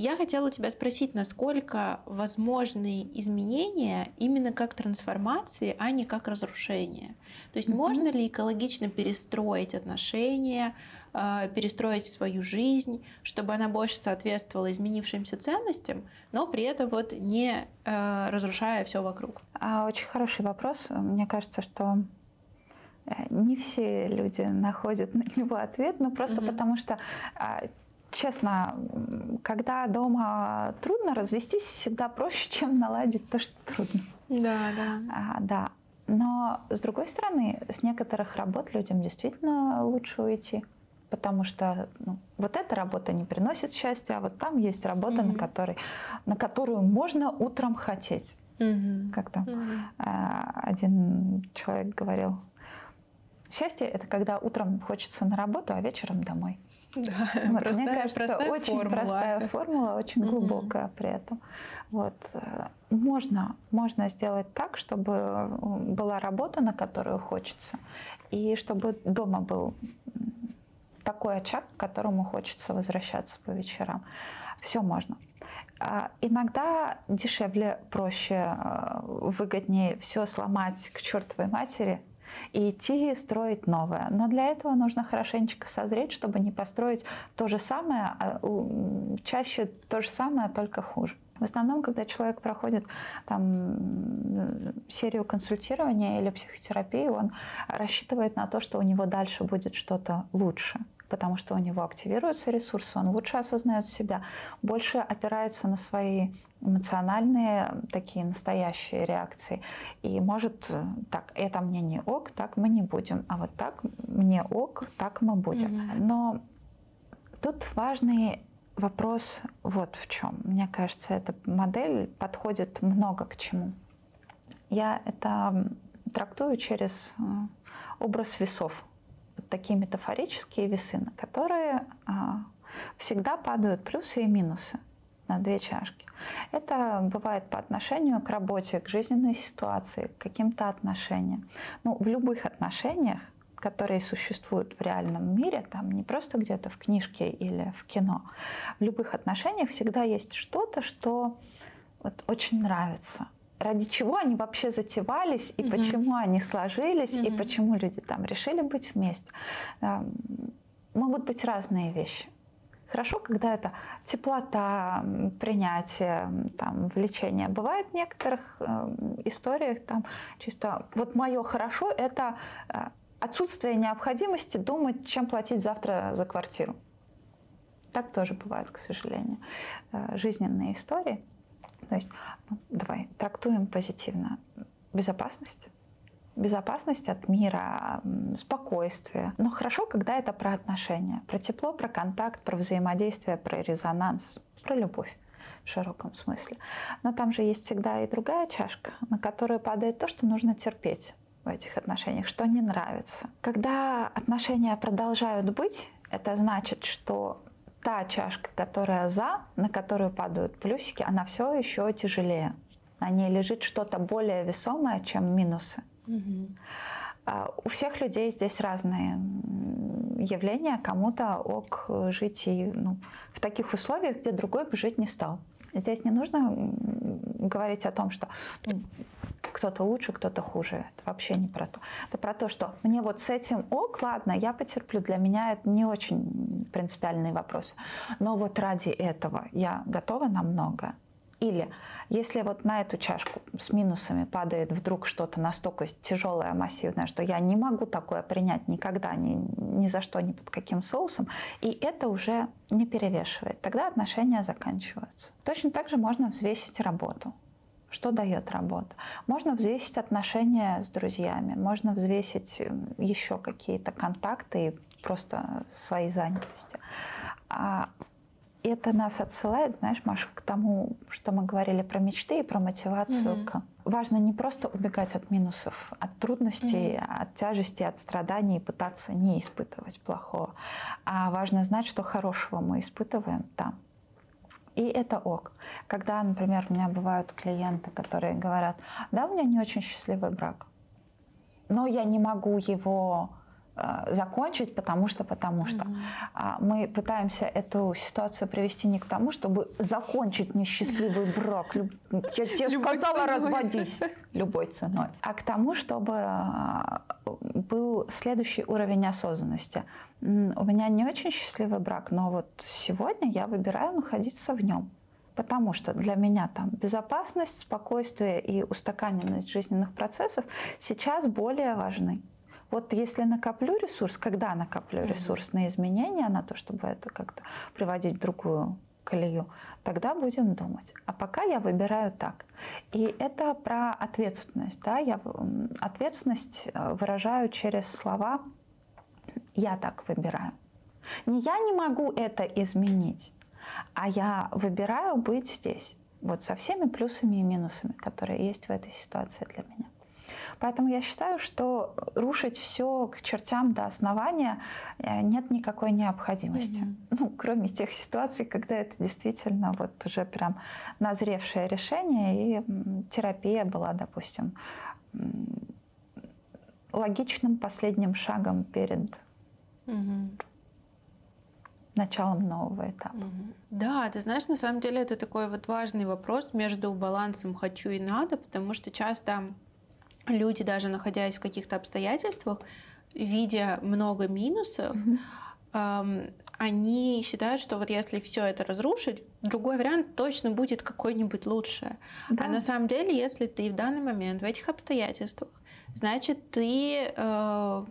A: Я хотела у тебя спросить, насколько возможны изменения именно как трансформации, а не как разрушение. То есть mm-hmm. можно ли экологично перестроить отношения, а, перестроить свою жизнь, чтобы она больше соответствовала изменившимся ценностям, но при этом вот не а, разрушая все вокруг?
B: А, очень хороший вопрос. Мне кажется, что э, не все люди находят на него ответ, ну просто mm-hmm. потому что честно, когда дома трудно развестись, всегда проще, чем наладить то, что трудно.
A: Да, да.
B: А, да. Но с другой стороны, с некоторых работ людям действительно лучше уйти. Потому что ну, вот эта работа не приносит счастья, а вот там есть работа, mm-hmm. на, которой, на которую можно утром хотеть. Mm-hmm. Как там mm-hmm. один человек говорил, счастье это когда утром хочется на работу, а вечером домой.
A: Да, вот, простая,
B: мне кажется, простая очень формула. простая формула, очень глубокая mm-hmm. при этом. Вот. Э, можно, можно сделать так, чтобы была работа, на которую хочется, и чтобы дома был такой очаг, к которому хочется возвращаться по вечерам. Все можно. А иногда дешевле, проще, э, выгоднее все сломать к чертовой матери, и идти строить новое. Но для этого нужно хорошенечко созреть, чтобы не построить то же самое, а чаще то же самое, только хуже. В основном, когда человек проходит там, серию консультирования или психотерапии, он рассчитывает на то, что у него дальше будет что-то лучше потому что у него активируются ресурсы, он лучше осознает себя, больше опирается на свои эмоциональные, такие настоящие реакции. И может, э, так, это мне не ок, так мы не будем, а вот так мне ок, так мы будем. Mm-hmm. Но тут важный вопрос вот в чем. Мне кажется, эта модель подходит много к чему. Я это трактую через э, образ весов такие метафорические весы, на которые а, всегда падают плюсы и минусы на две чашки. Это бывает по отношению к работе, к жизненной ситуации, к каким-то отношениям. Ну, в любых отношениях, которые существуют в реальном мире, там не просто где-то в книжке или в кино, в любых отношениях всегда есть что-то, что вот очень нравится, ради чего они вообще затевались, и mm почему они сложились, mm и почему люди там решили быть вместе. могут быть разные вещи. Хорошо, когда это теплота, принятие, там, влечение. Бывает в некоторых э, историях там чисто вот мое хорошо это э, отсутствие необходимости думать, чем платить завтра за квартиру. Так тоже бывает, к сожалению, э, жизненные истории. То есть, ну, давай трактуем позитивно. Безопасность безопасность от мира, спокойствие. Но хорошо, когда это про отношения, про тепло, про контакт, про взаимодействие, про резонанс, про любовь в широком смысле. Но там же есть всегда и другая чашка, на которую падает то, что нужно терпеть в этих отношениях, что не нравится. Когда отношения продолжают быть, это значит, что та чашка, которая за, на которую падают плюсики, она все еще тяжелее. На ней лежит что-то более весомое, чем минусы. Угу. У всех людей здесь разные явления. Кому-то ок жить и, ну, в таких условиях, где другой бы жить не стал. Здесь не нужно говорить о том, что ну, кто-то лучше, кто-то хуже. Это вообще не про то. Это про то, что мне вот с этим ок, ладно, я потерплю. Для меня это не очень принципиальный вопрос. Но вот ради этого я готова на многое. Или если вот на эту чашку с минусами падает вдруг что-то настолько тяжелое, массивное, что я не могу такое принять никогда, ни, ни за что, ни под каким соусом, и это уже не перевешивает, тогда отношения заканчиваются. Точно так же можно взвесить работу. Что дает работа? Можно взвесить отношения с друзьями, можно взвесить еще какие-то контакты и просто свои занятости. А это нас отсылает, знаешь, Маша, к тому, что мы говорили про мечты и про мотивацию. Mm-hmm. К... Важно не просто убегать от минусов, от трудностей, mm-hmm. от тяжести, от страданий и пытаться не испытывать плохого, а важно знать, что хорошего мы испытываем там. И это ок. Когда, например, у меня бывают клиенты, которые говорят, да, у меня не очень счастливый брак, но я не могу его Э, закончить, потому что, потому что. Mm-hmm. Мы пытаемся эту ситуацию привести не к тому, чтобы закончить несчастливый брак. Я тебе любой сказала, ценой. разводись любой ценой. А к тому, чтобы а, был следующий уровень осознанности. У меня не очень счастливый брак, но вот сегодня я выбираю находиться в нем. Потому что для меня там безопасность, спокойствие и устаканенность жизненных процессов сейчас более важны. Вот если накоплю ресурс, когда накоплю ресурс на изменения, на то, чтобы это как-то приводить в другую колею, тогда будем думать. А пока я выбираю так. И это про ответственность. Да? Я ответственность э, выражаю через слова «я так выбираю». Не я не могу это изменить, а я выбираю быть здесь. Вот со всеми плюсами и минусами, которые есть в этой ситуации для меня. Поэтому я считаю, что рушить все к чертям до основания э, нет никакой необходимости. Mm-hmm. Ну, кроме тех ситуаций, когда это действительно вот уже прям назревшее решение, и терапия была, допустим, логичным последним шагом перед mm-hmm началом нового этапа.
A: Да, ты знаешь, на самом деле это такой вот важный вопрос между балансом хочу и надо, потому что часто люди, даже находясь в каких-то обстоятельствах, видя много минусов, mm-hmm. эм, они считают, что вот если все это разрушить, другой вариант точно будет какой-нибудь лучше. Да. А на самом деле, если ты в данный момент в этих обстоятельствах, значит ты э,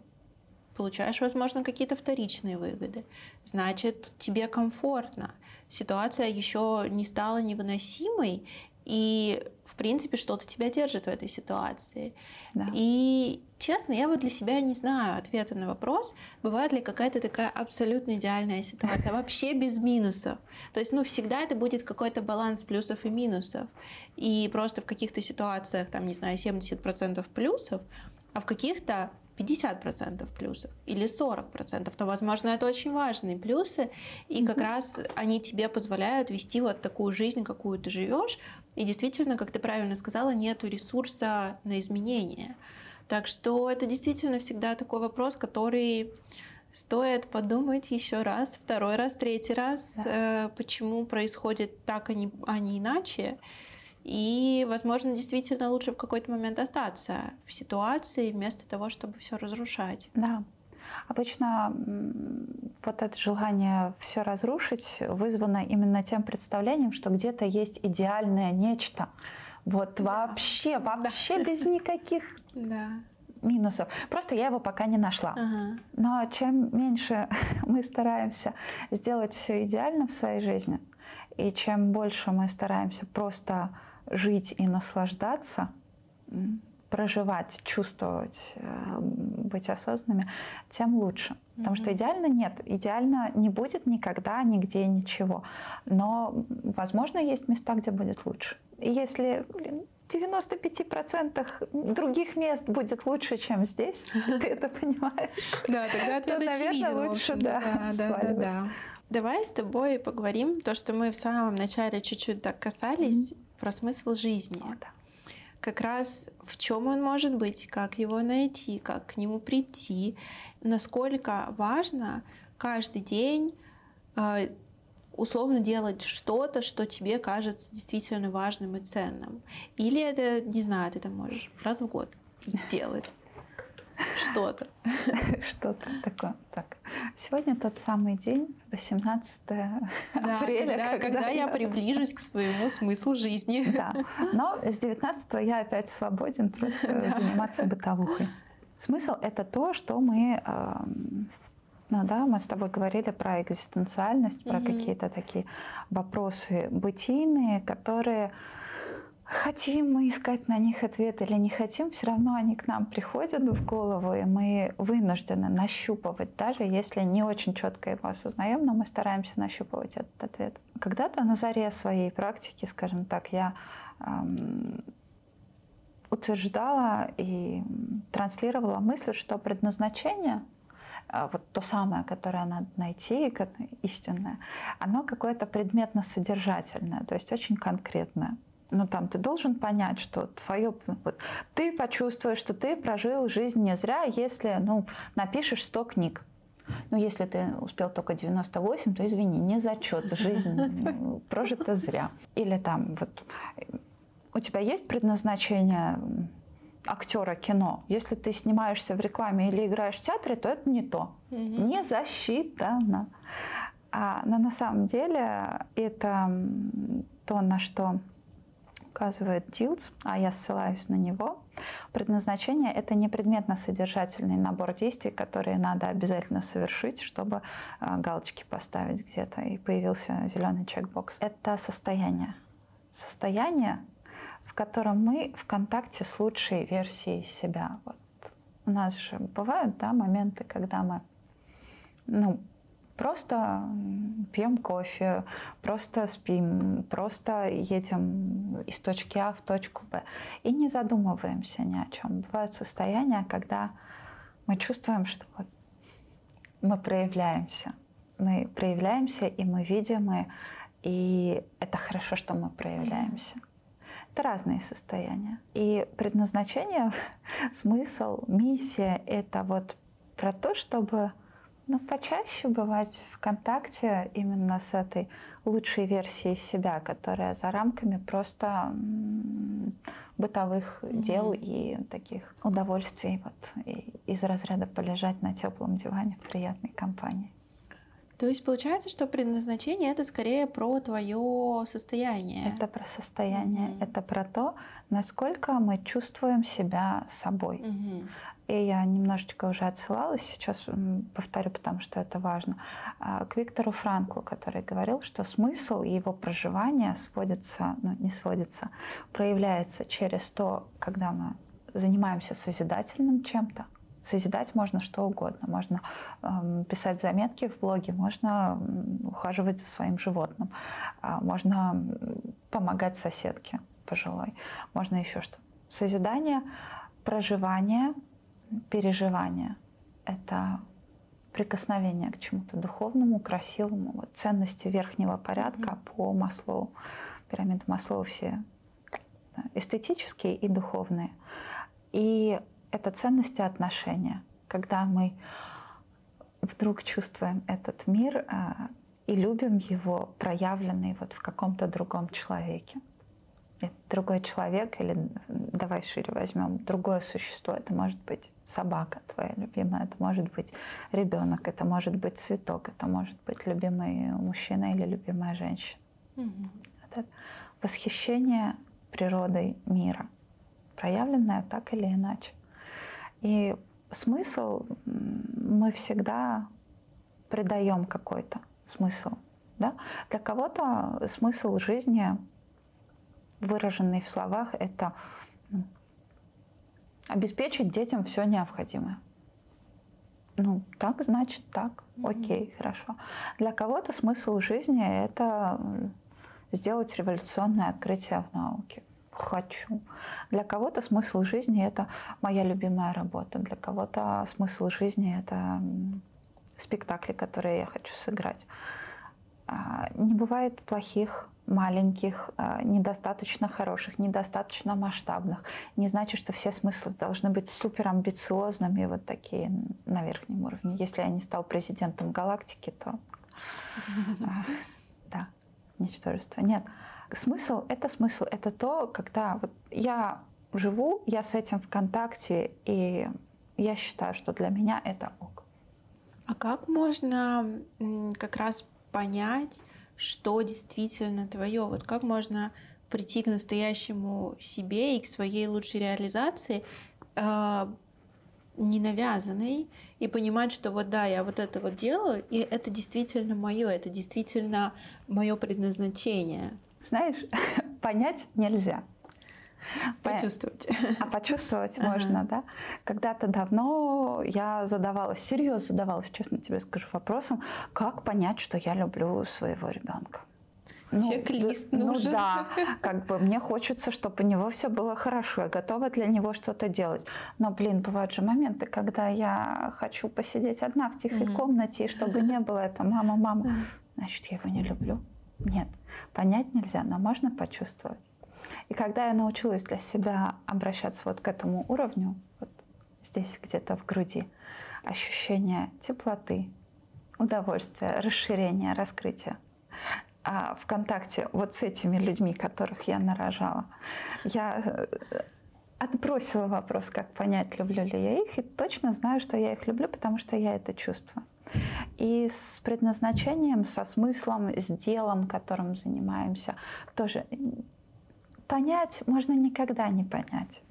A: получаешь, возможно, какие-то вторичные выгоды. Значит, тебе комфортно. Ситуация еще не стала невыносимой, и, в принципе, что-то тебя держит в этой ситуации. Да. И, честно, я вот для себя не знаю ответа на вопрос, бывает ли какая-то такая абсолютно идеальная ситуация, вообще без минусов. То есть, ну, всегда это будет какой-то баланс плюсов и минусов. И просто в каких-то ситуациях, там, не знаю, 70% плюсов, а в каких-то 50% плюсов или 40%, то, возможно, это очень важные плюсы, и как раз они тебе позволяют вести вот такую жизнь, какую ты живешь, и действительно, как ты правильно сказала, нету ресурса на изменения. Так что это действительно всегда такой вопрос, который стоит подумать еще раз, второй раз, третий раз, да. э, почему происходит так, а не, а не иначе. И, возможно, действительно лучше в какой-то момент остаться в ситуации вместо того, чтобы все разрушать.
B: Да. Обычно вот это желание все разрушить вызвано именно тем представлением, что где-то есть идеальное нечто. Вот да. вообще, вообще да. без никаких да. минусов. Просто я его пока не нашла. Ага. Но чем меньше мы стараемся сделать все идеально в своей жизни, и чем больше мы стараемся просто жить и наслаждаться, проживать, чувствовать, э, быть осознанными, тем лучше. Потому mm-hmm. что идеально нет, идеально не будет никогда, нигде, ничего. Но, возможно, есть места, где будет лучше. Если блин, 95% других мест будет лучше, чем здесь, ты это понимаешь.
A: Да, тогда ответ очевиден, лучше, да, да, да, да. Давай с тобой поговорим то, что мы в самом начале чуть-чуть так касались, про смысл жизни. О, да. Как раз в чем он может быть, как его найти, как к нему прийти, насколько важно каждый день э, условно делать что-то, что тебе кажется действительно важным и ценным. Или это, не знаю, ты там можешь раз в год делать. Что-то.
B: Что-то такое. Так. Сегодня тот самый день, 18 да, апреля.
A: Когда, когда, когда я приближусь к своему смыслу жизни.
B: Да. Но с 19 я опять свободен просто да. заниматься бытовухой. Смысл — это то, что мы ну да, мы с тобой говорили про экзистенциальность, про mm-hmm. какие-то такие вопросы бытийные, которые хотим мы искать на них ответ или не хотим, все равно они к нам приходят в голову, и мы вынуждены нащупывать, даже если не очень четко его осознаем, но мы стараемся нащупывать этот ответ. Когда-то на заре своей практики, скажем так, я эм, утверждала и транслировала мысль, что предназначение вот то самое, которое надо найти, истинное, оно какое-то предметно-содержательное, то есть очень конкретное ну там ты должен понять, что твое, вот, ты почувствуешь, что ты прожил жизнь не зря, если, ну, напишешь 100 книг. Ну, если ты успел только 98, то извини, не зачет, жизнь прожита зря. Или там вот у тебя есть предназначение актера кино. Если ты снимаешься в рекламе или играешь в театре, то это не то. Mm-hmm. Не засчитано. А, но на самом деле это то, на что указывает Дилц, а я ссылаюсь на него, предназначение — это не предметно-содержательный набор действий, которые надо обязательно совершить, чтобы а, галочки поставить где-то, и появился зеленый чекбокс. Это состояние. Состояние, котором мы в контакте с лучшей версией себя. Вот у нас же бывают да, моменты, когда мы ну, Просто пьем кофе, просто спим, просто едем из точки А в точку Б. И не задумываемся ни о чем. Бывают состояния, когда мы чувствуем, что вот мы проявляемся. Мы проявляемся, и мы видим, и, и это хорошо, что мы проявляемся. Это разные состояния. И предназначение, смысл, миссия — это вот про то, чтобы ну, почаще бывать в контакте именно с этой лучшей версией себя, которая за рамками просто бытовых mm-hmm. дел и таких удовольствий вот, из разряда полежать на теплом диване в приятной компании.
A: То есть получается, что предназначение это скорее про твое состояние.
B: Это про состояние, mm-hmm. это про то, насколько мы чувствуем себя собой. Mm-hmm. И я немножечко уже отсылалась, сейчас повторю, потому что это важно, а, к Виктору Франклу, который говорил, что смысл его проживания сводится, ну не сводится, проявляется через то, когда мы занимаемся созидательным чем-то, Созидать можно что угодно. Можно э, писать заметки в блоге, можно ухаживать за своим животным, э, можно помогать соседке пожилой, можно еще что. Созидание, проживание переживание, это прикосновение к чему-то духовному, красивому, вот, ценности верхнего порядка mm-hmm. по Маслоу. Пирамида Маслоу все эстетические и духовные. И это ценности отношения, когда мы вдруг чувствуем этот мир а, и любим его проявленный вот в каком-то другом человеке. другой человек или давай шире возьмем другое существо. Это может быть собака твоя любимая, это может быть ребенок, это может быть цветок, это может быть любимый мужчина или любимая женщина. Угу. Это восхищение природой мира, проявленное так или иначе. И смысл мы всегда придаем какой-то смысл. Да? Для кого-то смысл жизни, выраженный в словах, это ну, обеспечить детям все необходимое. Ну, так значит так. Окей, mm-hmm. хорошо. Для кого-то смысл жизни это сделать революционное открытие в науке. Хочу. Для кого-то смысл жизни это моя любимая работа. Для кого-то смысл жизни это спектакли, которые я хочу сыграть. А, не бывает плохих, маленьких, а, недостаточно хороших, недостаточно масштабных. Не значит, что все смыслы должны быть супер амбициозными, вот такие на верхнем уровне. Если я не стал президентом галактики, то а, да, ничтожество. Нет. Смысл — это смысл. Это то, когда вот я живу, я с этим в контакте, и я считаю, что для меня это ок.
A: А как можно как раз понять, что действительно твое? Вот как можно прийти к настоящему себе и к своей лучшей реализации, э, и понимать, что вот да, я вот это вот делаю, и это действительно мое, это действительно мое предназначение.
B: Знаешь, понять нельзя.
A: Почувствовать.
B: А почувствовать ага. можно, да. Когда-то давно я задавалась, серьезно задавалась, честно тебе скажу, вопросом, как понять, что я люблю своего ребенка.
A: Ну, Чек-лист ну, нужен.
B: Ну да, как бы мне хочется, чтобы у него все было хорошо, я готова для него что-то делать. Но, блин, бывают же моменты, когда я хочу посидеть одна в тихой mm-hmm. комнате, и чтобы не было это «мама, мама», значит, я его не люблю. Нет, понять нельзя, но можно почувствовать. И когда я научилась для себя обращаться вот к этому уровню, вот здесь где-то в груди, ощущение теплоты, удовольствия, расширения, раскрытия, а в контакте вот с этими людьми, которых я нарожала, я э, отбросила вопрос, как понять, люблю ли я их, и точно знаю, что я их люблю, потому что я это чувствую. И с предназначением, со смыслом, с делом, которым занимаемся, тоже понять можно никогда не понять.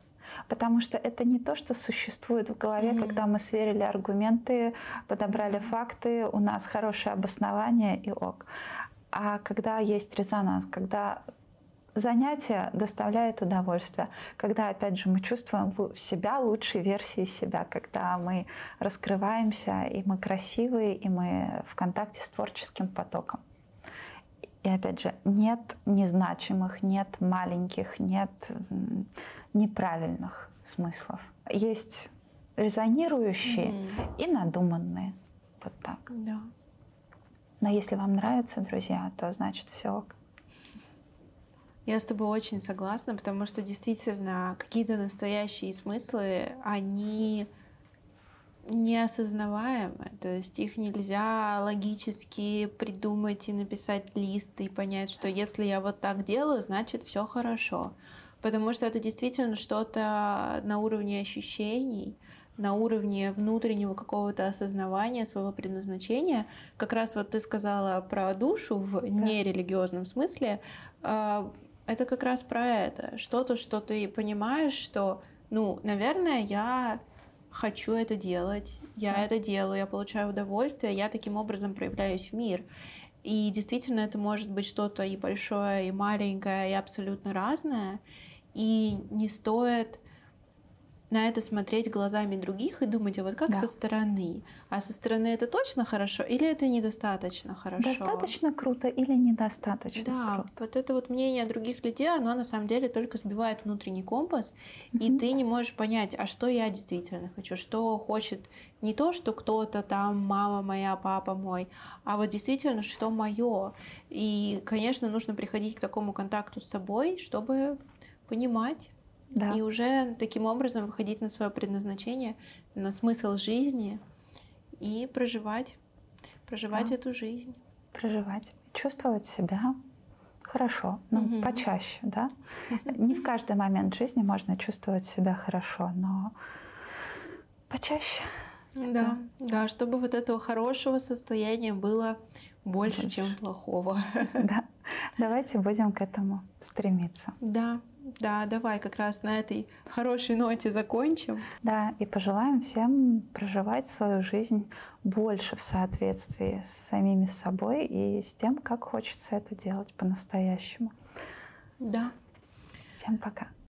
B: Потому что это не то, что существует в голове, mm-hmm. когда мы сверили аргументы, подобрали mm-hmm. факты, у нас хорошее обоснование и ок. А когда есть резонанс, когда занятие доставляет удовольствие, когда, опять же, мы чувствуем себя лучшей версией себя, когда мы раскрываемся, и мы красивые, и мы в контакте с творческим потоком. И опять же, нет незначимых, нет маленьких, нет неправильных смыслов. Есть резонирующие mm-hmm. и надуманные. Вот так.
A: Да.
B: Но если вам нравится, друзья, то значит все ок.
A: Я с тобой очень согласна, потому что действительно какие-то настоящие смыслы, они неосознаваемы. То есть их нельзя логически придумать и написать лист и понять, что если я вот так делаю, значит все хорошо. Потому что это действительно что-то на уровне ощущений, на уровне внутреннего какого-то осознавания своего предназначения. Как раз вот ты сказала про душу в нерелигиозном смысле. Это как раз про это. Что-то, что ты понимаешь, что, ну, наверное, я хочу это делать, я да. это делаю, я получаю удовольствие, я таким образом проявляюсь в мир. И действительно, это может быть что-то и большое, и маленькое, и абсолютно разное. И не стоит на это смотреть глазами других и думать, а вот как да. со стороны? А со стороны это точно хорошо или это недостаточно хорошо?
B: Достаточно круто или недостаточно
A: да,
B: круто?
A: вот это вот мнение других людей, оно на самом деле только сбивает внутренний компас, mm-hmm. и ты не можешь понять, а что я действительно хочу, что хочет не то, что кто-то там, мама моя, папа мой, а вот действительно, что мое. И, конечно, нужно приходить к такому контакту с собой, чтобы понимать, да. И уже таким образом выходить на свое предназначение, на смысл жизни и проживать, проживать да. эту жизнь.
B: Проживать, чувствовать себя хорошо, ну, угу. почаще, да. Не в каждый момент жизни можно чувствовать себя хорошо, но почаще.
A: Да, да, да, чтобы вот этого хорошего состояния было больше, больше. чем плохого.
B: Да, давайте будем к этому стремиться.
A: Да, да, давай как раз на этой хорошей ноте закончим.
B: Да, и пожелаем всем проживать свою жизнь больше в соответствии с самими собой и с тем, как хочется это делать по-настоящему.
A: Да.
B: Всем пока.